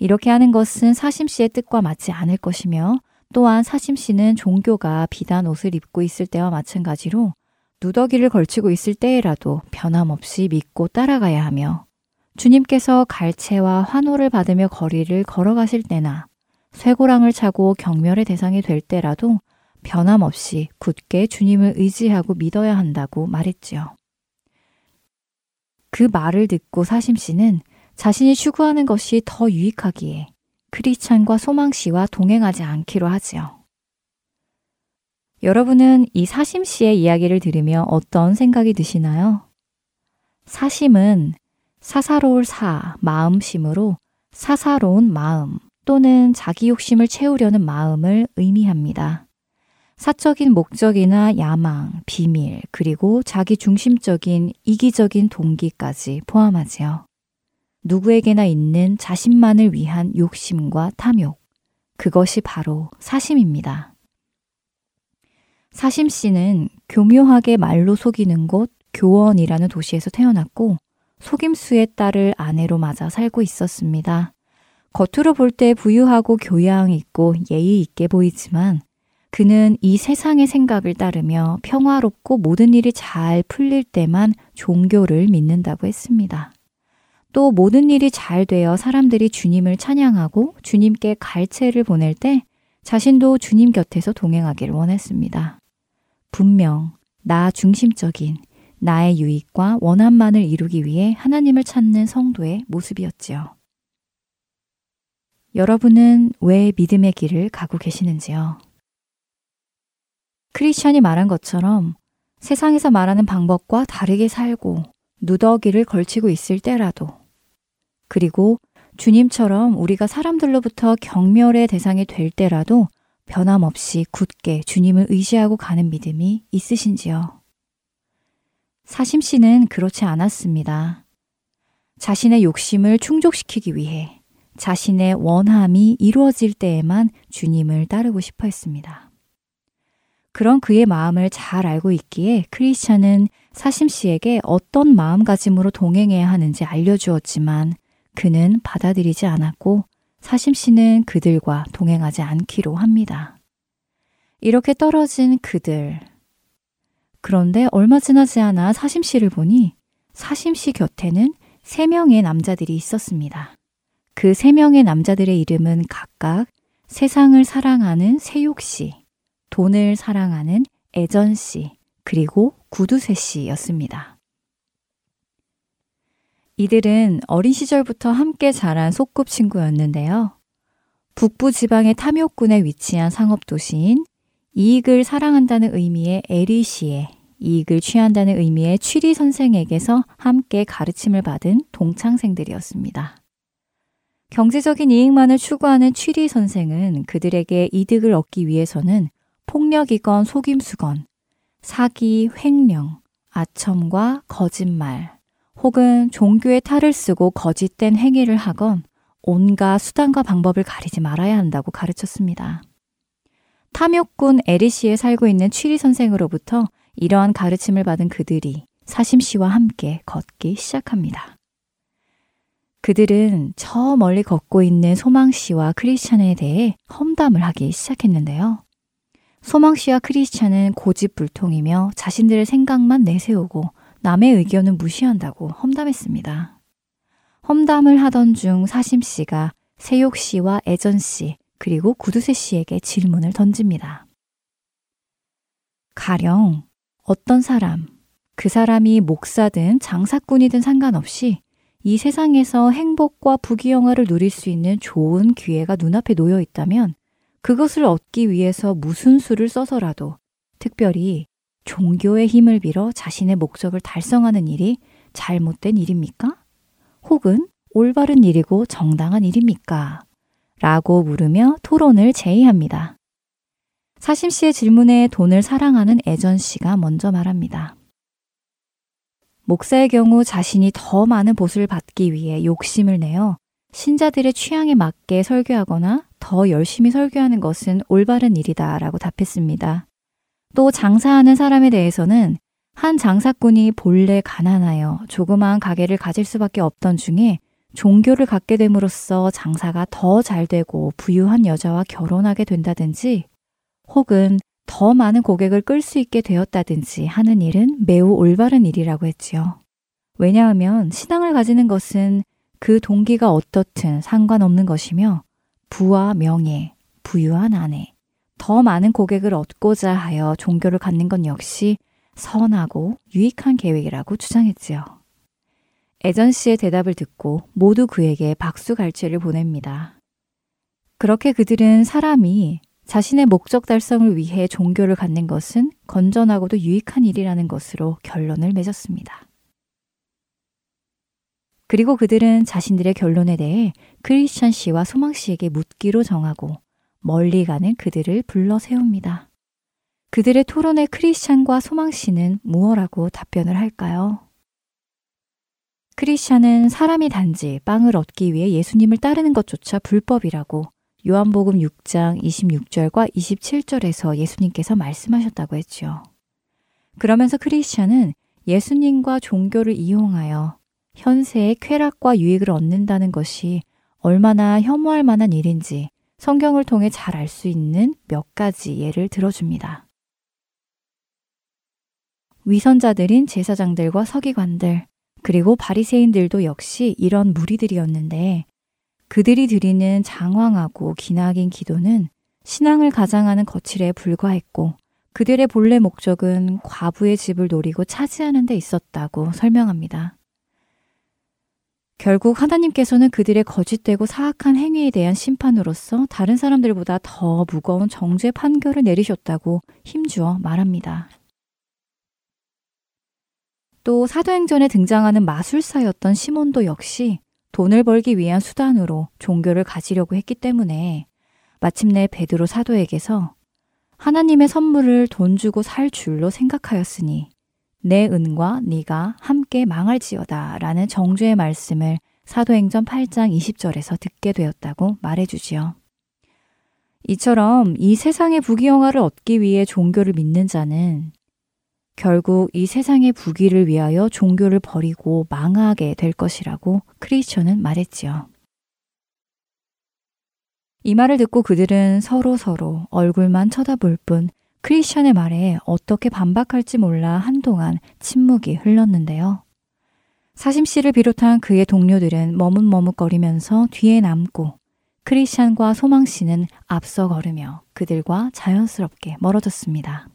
이렇게 하는 것은 사심 씨의 뜻과 맞지 않을 것이며 또한 사심 씨는 종교가 비단 옷을 입고 있을 때와 마찬가지로 누더기를 걸치고 있을 때에라도 변함없이 믿고 따라가야 하며 주님께서 갈채와 환호를 받으며 거리를 걸어가실 때나 쇠고랑을 차고 경멸의 대상이 될 때라도 변함없이 굳게 주님을 의지하고 믿어야 한다고 말했지요. 그 말을 듣고 사심 씨는 자신이 추구하는 것이 더 유익하기에 크리찬과 소망 씨와 동행하지 않기로 하지요. 여러분은 이 사심 씨의 이야기를 들으며 어떤 생각이 드시나요? 사심은 사사로울 사, 마음심으로 사사로운 마음 또는 자기 욕심을 채우려는 마음을 의미합니다. 사적인 목적이나 야망, 비밀, 그리고 자기 중심적인 이기적인 동기까지 포함하지요. 누구에게나 있는 자신만을 위한 욕심과 탐욕. 그것이 바로 사심입니다. 사심 씨는 교묘하게 말로 속이는 곳 교원이라는 도시에서 태어났고 속임수의 딸을 아내로 맞아 살고 있었습니다. 겉으로 볼 때 부유하고 교양 있고 예의 있게 보이지만 그는 이 세상의 생각을 따르며 평화롭고 모든 일이 잘 풀릴 때만 종교를 믿는다고 했습니다. 또 모든 일이 잘 되어 사람들이 주님을 찬양하고 주님께 갈채를 보낼 때 자신도 주님 곁에서 동행하기를 원했습니다. 분명 나 중심적인 나의 유익과 원함만을 이루기 위해 하나님을 찾는 성도의 모습이었지요. 여러분은 왜 믿음의 길을 가고 계시는지요? 크리스천이 말한 것처럼 세상에서 말하는 방법과 다르게 살고 누더기를 걸치고 있을 때라도 그리고 주님처럼 우리가 사람들로부터 경멸의 대상이 될 때라도 변함없이 굳게 주님을 의지하고 가는 믿음이 있으신지요? 사심 씨는 그렇지 않았습니다. 자신의 욕심을 충족시키기 위해 자신의 원함이 이루어질 때에만 주님을 따르고 싶어 했습니다. 그런 그의 마음을 잘 알고 있기에 크리스찬은 사심 씨에게 어떤 마음가짐으로 동행해야 하는지 알려주었지만 그는 받아들이지 않았고 사심 씨는 그들과 동행하지 않기로 합니다. 이렇게 떨어진 그들, 그런데 얼마 지나지 않아 사심 씨를 보니 사심 씨 곁에는 세 명의 남자들이 있었습니다. 그 세 명의 남자들의 이름은 각각 세상을 사랑하는 세욕 씨, 돈을 사랑하는 애전 씨, 그리고 구두쇠 씨였습니다. 이들은 어린 시절부터 함께 자란 소꿉친구였는데요. 북부 지방의 탐욕군에 위치한 상업도시인 이익을 사랑한다는 의미의 에리시에 이익을 취한다는 의미의 취리 선생에게서 함께 가르침을 받은 동창생들이었습니다. 경제적인 이익만을 추구하는 취리 선생은 그들에게 이득을 얻기 위해서는 폭력이건 속임수건, 사기, 횡령, 아첨과 거짓말, 혹은 종교의 탈을 쓰고 거짓된 행위를 하건 온갖 수단과 방법을 가리지 말아야 한다고 가르쳤습니다. 탐욕군 에리시에 살고 있는 취리 선생으로부터 이러한 가르침을 받은 그들이 사심 씨와 함께 걷기 시작합니다. 그들은 저 멀리 걷고 있는 소망 씨와 크리스찬에 대해 험담을 하기 시작했는데요. 소망 씨와 크리스찬은 고집불통이며 자신들의 생각만 내세우고 남의 의견은 무시한다고 험담했습니다. 험담을 하던 중 사심 씨가 세욕 씨와 애전 씨, 그리고 구두쇠 씨에게 질문을 던집니다. 가령 어떤 사람, 그 사람이 목사든 장사꾼이든 상관없이 이 세상에서 행복과 부귀영화를 누릴 수 있는 좋은 기회가 눈앞에 놓여 있다면 그것을 얻기 위해서 무슨 수를 써서라도 특별히 종교의 힘을 빌어 자신의 목적을 달성하는 일이 잘못된 일입니까? 혹은 올바른 일이고 정당한 일입니까? 라고 물으며 토론을 제의합니다. 사심 씨의 질문에 돈을 사랑하는 애전 씨가 먼저 말합니다. 목사의 경우 자신이 더 많은 보수를 받기 위해 욕심을 내어 신자들의 취향에 맞게 설교하거나 더 열심히 설교하는 것은 올바른 일이다 라고 답했습니다. 또 장사하는 사람에 대해서는 한 장사꾼이 본래 가난하여 조그마한 가게를 가질 수밖에 없던 중에 종교를 갖게 됨으로써 장사가 더 잘 되고 부유한 여자와 결혼하게 된다든지 혹은 더 많은 고객을 끌 수 있게 되었다든지 하는 일은 매우 올바른 일이라고 했지요. 왜냐하면 신앙을 가지는 것은 그 동기가 어떻든 상관없는 것이며 부와 명예, 부유한 아내, 더 많은 고객을 얻고자 하여 종교를 갖는 것 역시 선하고 유익한 계획이라고 주장했지요. 애전 씨의 대답을 듣고 모두 그에게 박수갈채를 보냅니다. 그렇게 그들은 사람이 자신의 목적 달성을 위해 종교를 갖는 것은 건전하고도 유익한 일이라는 것으로 결론을 맺었습니다. 그리고 그들은 자신들의 결론에 대해 크리스천 씨와 소망 씨에게 묻기로 정하고 멀리 가는 그들을 불러 세웁니다. 그들의 토론에 크리스찬과 소망 씨는 무엇라고 답변을 할까요? 크리스찬은 사람이 단지 빵을 얻기 위해 예수님을 따르는 것조차 불법이라고 요한복음 6장 26절과 27절에서 예수님께서 말씀하셨다고 했죠. 그러면서 크리스찬은 예수님과 종교를 이용하여 현세의 쾌락과 유익을 얻는다는 것이 얼마나 혐오할 만한 일인지 성경을 통해 잘 알 수 있는 몇 가지 예를 들어줍니다. 위선자들인 제사장들과 서기관들, 그리고 바리새인들도 역시 이런 무리들이었는데 그들이 드리는 장황하고 기나긴 기도는 신앙을 가장하는 거칠에 불과했고 그들의 본래 목적은 과부의 집을 노리고 차지하는 데 있었다고 설명합니다. 결국 하나님께서는 그들의 거짓되고 사악한 행위에 대한 심판으로서 다른 사람들보다 더 무거운 정죄 판결을 내리셨다고 힘주어 말합니다. 또 사도행전에 등장하는 마술사였던 시몬도 역시 돈을 벌기 위한 수단으로 종교를 가지려고 했기 때문에 마침내 베드로 사도에게서 하나님의 선물을 돈 주고 살 줄로 생각하였으니 내 은과 네가 함께 망할지어다 라는 정죄의 말씀을 사도행전 8장 20절에서 듣게 되었다고 말해주지요. 이처럼 이 세상의 부귀영화를 얻기 위해 종교를 믿는 자는 결국 이 세상의 부귀를 위하여 종교를 버리고 망하게 될 것이라고 크리스천은 말했지요. 이 말을 듣고 그들은 서로 서로 얼굴만 쳐다볼 뿐 크리스천의 말에 어떻게 반박할지 몰라 한동안 침묵이 흘렀는데요. 사심 씨를 비롯한 그의 동료들은 머뭇머뭇거리면서 뒤에 남고 크리스찬과 소망 씨는 앞서 걸으며 그들과 자연스럽게 멀어졌습니다.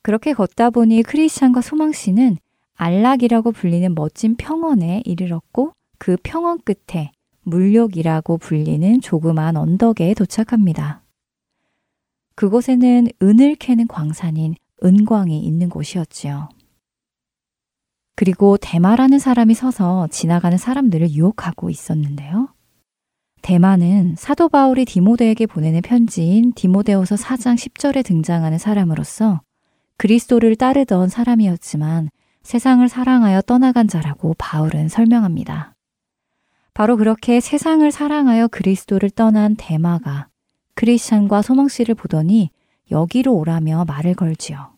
그렇게 걷다 보니 크리스찬과 소망 씨는 안락이라고 불리는 멋진 평원에 이르렀고 그 평원 끝에 물욕이라고 불리는 조그만 언덕에 도착합니다. 그곳에는 은을 캐는 광산인 은광이 있는 곳이었지요. 그리고 대마라는 사람이 서서 지나가는 사람들을 유혹하고 있었는데요. 대마는 사도 바울이 디모데에게 보내는 편지인 디모데후서 4장 10절에 등장하는 사람으로서 그리스도를 따르던 사람이었지만 세상을 사랑하여 떠나간 자라고 바울은 설명합니다. 바로 그렇게 세상을 사랑하여 그리스도를 떠난 대마가 크리스찬과 소망 씨를 보더니 여기로 오라며 말을 걸지요.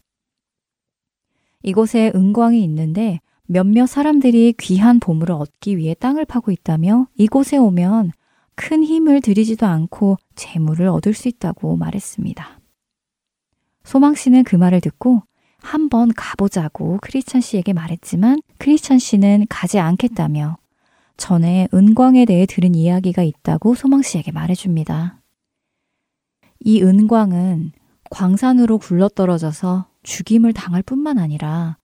이곳에 은광이 있는데 몇몇 사람들이 귀한 보물을 얻기 위해 땅을 파고 있다며 이곳에 오면 큰 힘을 들이지도 않고 재물을 얻을 수 있다고 말했습니다. 소망 씨는 그 말을 듣고 한번 가보자고 크리스찬 씨에게 말했지만 크리스찬 씨는 가지 않겠다며 전에 은광에 대해 들은 이야기가 있다고 소망 씨에게 말해줍니다. 이 은광은 광산으로 굴러떨어져서 죽임을 당할 뿐만 아니라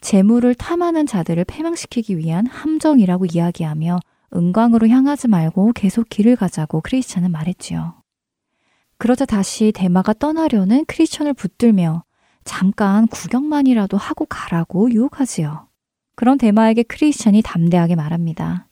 재물을 탐하는 자들을 패망시키기 위한 함정이라고 이야기하며 은광으로 향하지 말고 계속 길을 가자고 크리스찬은 말했지요. 그러자 다시 대마가 떠나려는 크리스천을 붙들며 잠깐 구경만이라도 하고 가라고 유혹하지요. 그런 대마에게 크리스천이 담대하게 말합니다.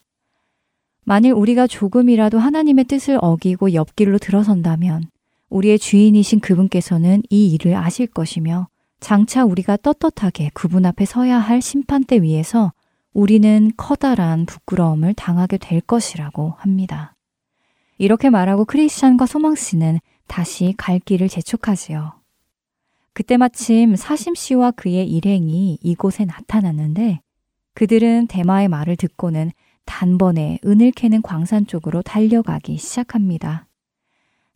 만일 우리가 조금이라도 하나님의 뜻을 어기고 옆길로 들어선다면 우리의 주인이신 그분께서는 이 일을 아실 것이며 장차 우리가 떳떳하게 그분 앞에 서야 할 심판대 위에서 우리는 커다란 부끄러움을 당하게 될 것이라고 합니다. 이렇게 말하고 크리스찬과 소망 씨는 다시 갈 길을 재촉하지요. 그때 마침 사심 씨와 그의 일행이 이곳에 나타났는데 그들은 대마의 말을 듣고는 단번에 은을 캐는 광산 쪽으로 달려가기 시작합니다.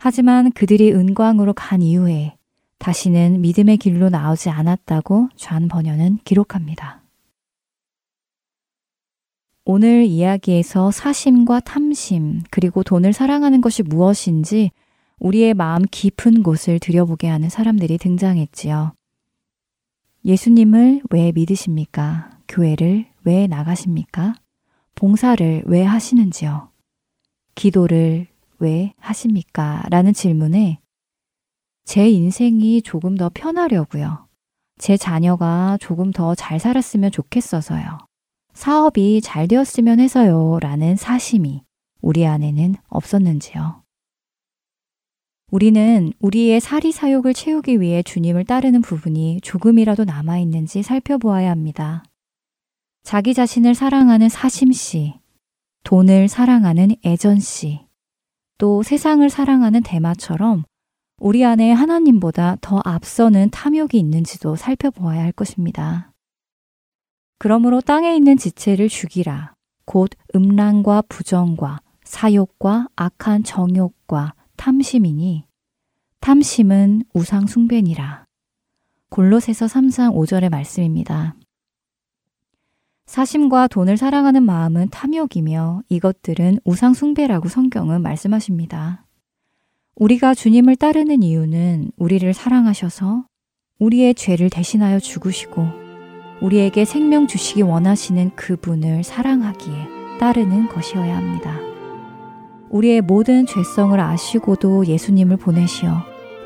하지만 그들이 은광으로 간 이후에 다시는 믿음의 길로 나오지 않았다고 좌 번연은 기록합니다. 오늘 이야기에서 사심과 탐심, 그리고 돈을 사랑하는 것이 무엇인지 우리의 마음 깊은 곳을 들여보게 하는 사람들이 등장했지요. 예수님을 왜 믿으십니까? 교회를 왜 나가십니까? 봉사를 왜 하시는지요? 기도를 왜 하십니까? 라는 질문에 제 인생이 조금 더 편하려고요. 제 자녀가 조금 더 잘 살았으면 좋겠어서요. 사업이 잘 되었으면 해서요. 라는 사심이 우리 안에는 없었는지요. 우리는 우리의 사리 사욕을 채우기 위해 주님을 따르는 부분이 조금이라도 남아있는지 살펴보아야 합니다. 자기 자신을 사랑하는 사심씨, 돈을 사랑하는 애전씨, 또 세상을 사랑하는 대마처럼 우리 안에 하나님보다 더 앞서는 탐욕이 있는지도 살펴보아야 할 것입니다. 그러므로 땅에 있는 지체를 죽이라. 곧 음란과 부정과 사욕과 악한 정욕과 탐심이니 탐심은 우상 숭배니라. 골로새서 3장 5절의 말씀입니다. 사심과 돈을 사랑하는 마음은 탐욕이며 이것들은 우상 숭배라고 성경은 말씀하십니다. 우리가 주님을 따르는 이유는 우리를 사랑하셔서 우리의 죄를 대신하여 죽으시고 우리에게 생명 주시기 원하시는 그분을 사랑하기에 따르는 것이어야 합니다. 우리의 모든 죄성을 아시고도 예수님을 보내시어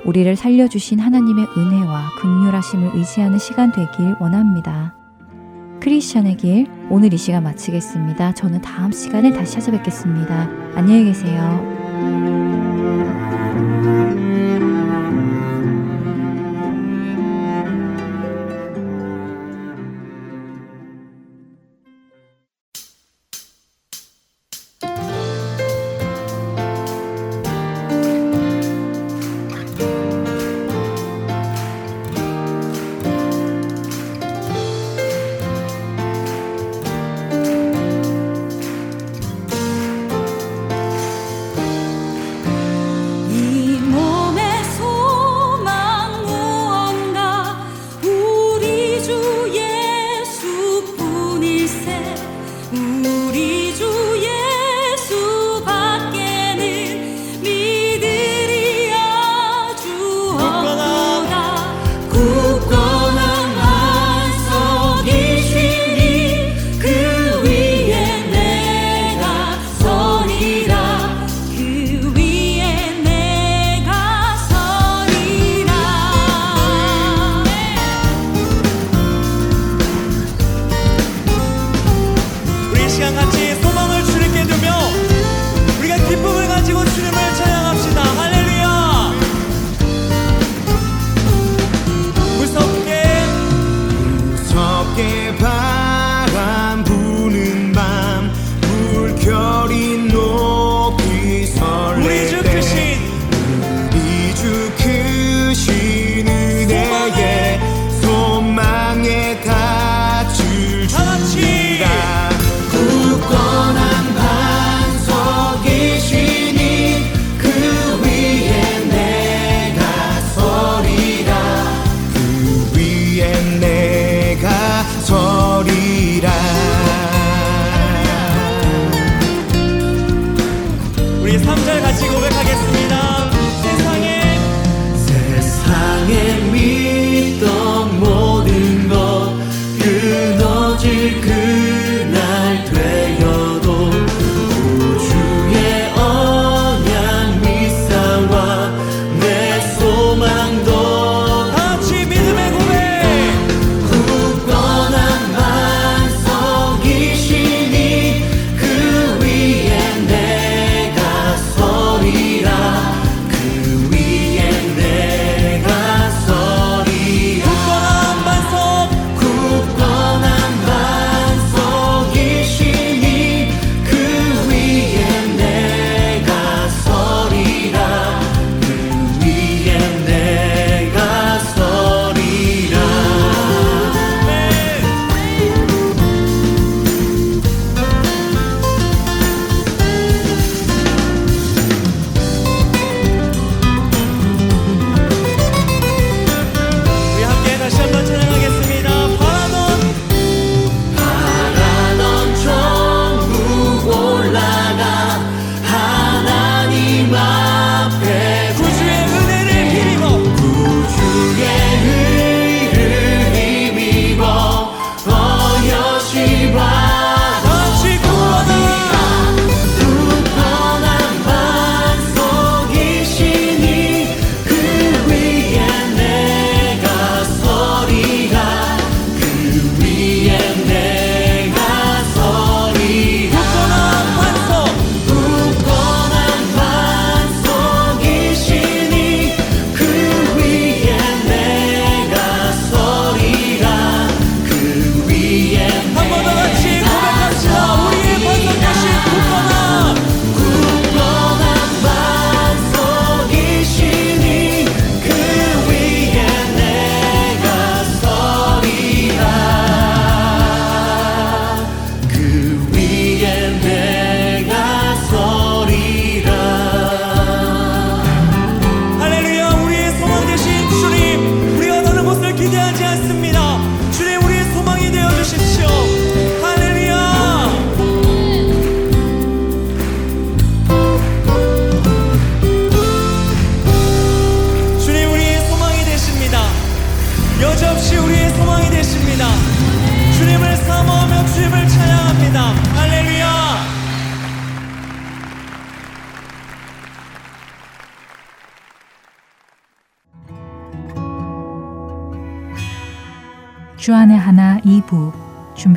우리를 살려주신 하나님의 은혜와 극률하심을 의지하는 시간 되길 원합니다. 크리스천의 길 오늘 이 시간 마치겠습니다. 저는 다음 시간에 다시 찾아뵙겠습니다. 안녕히 계세요.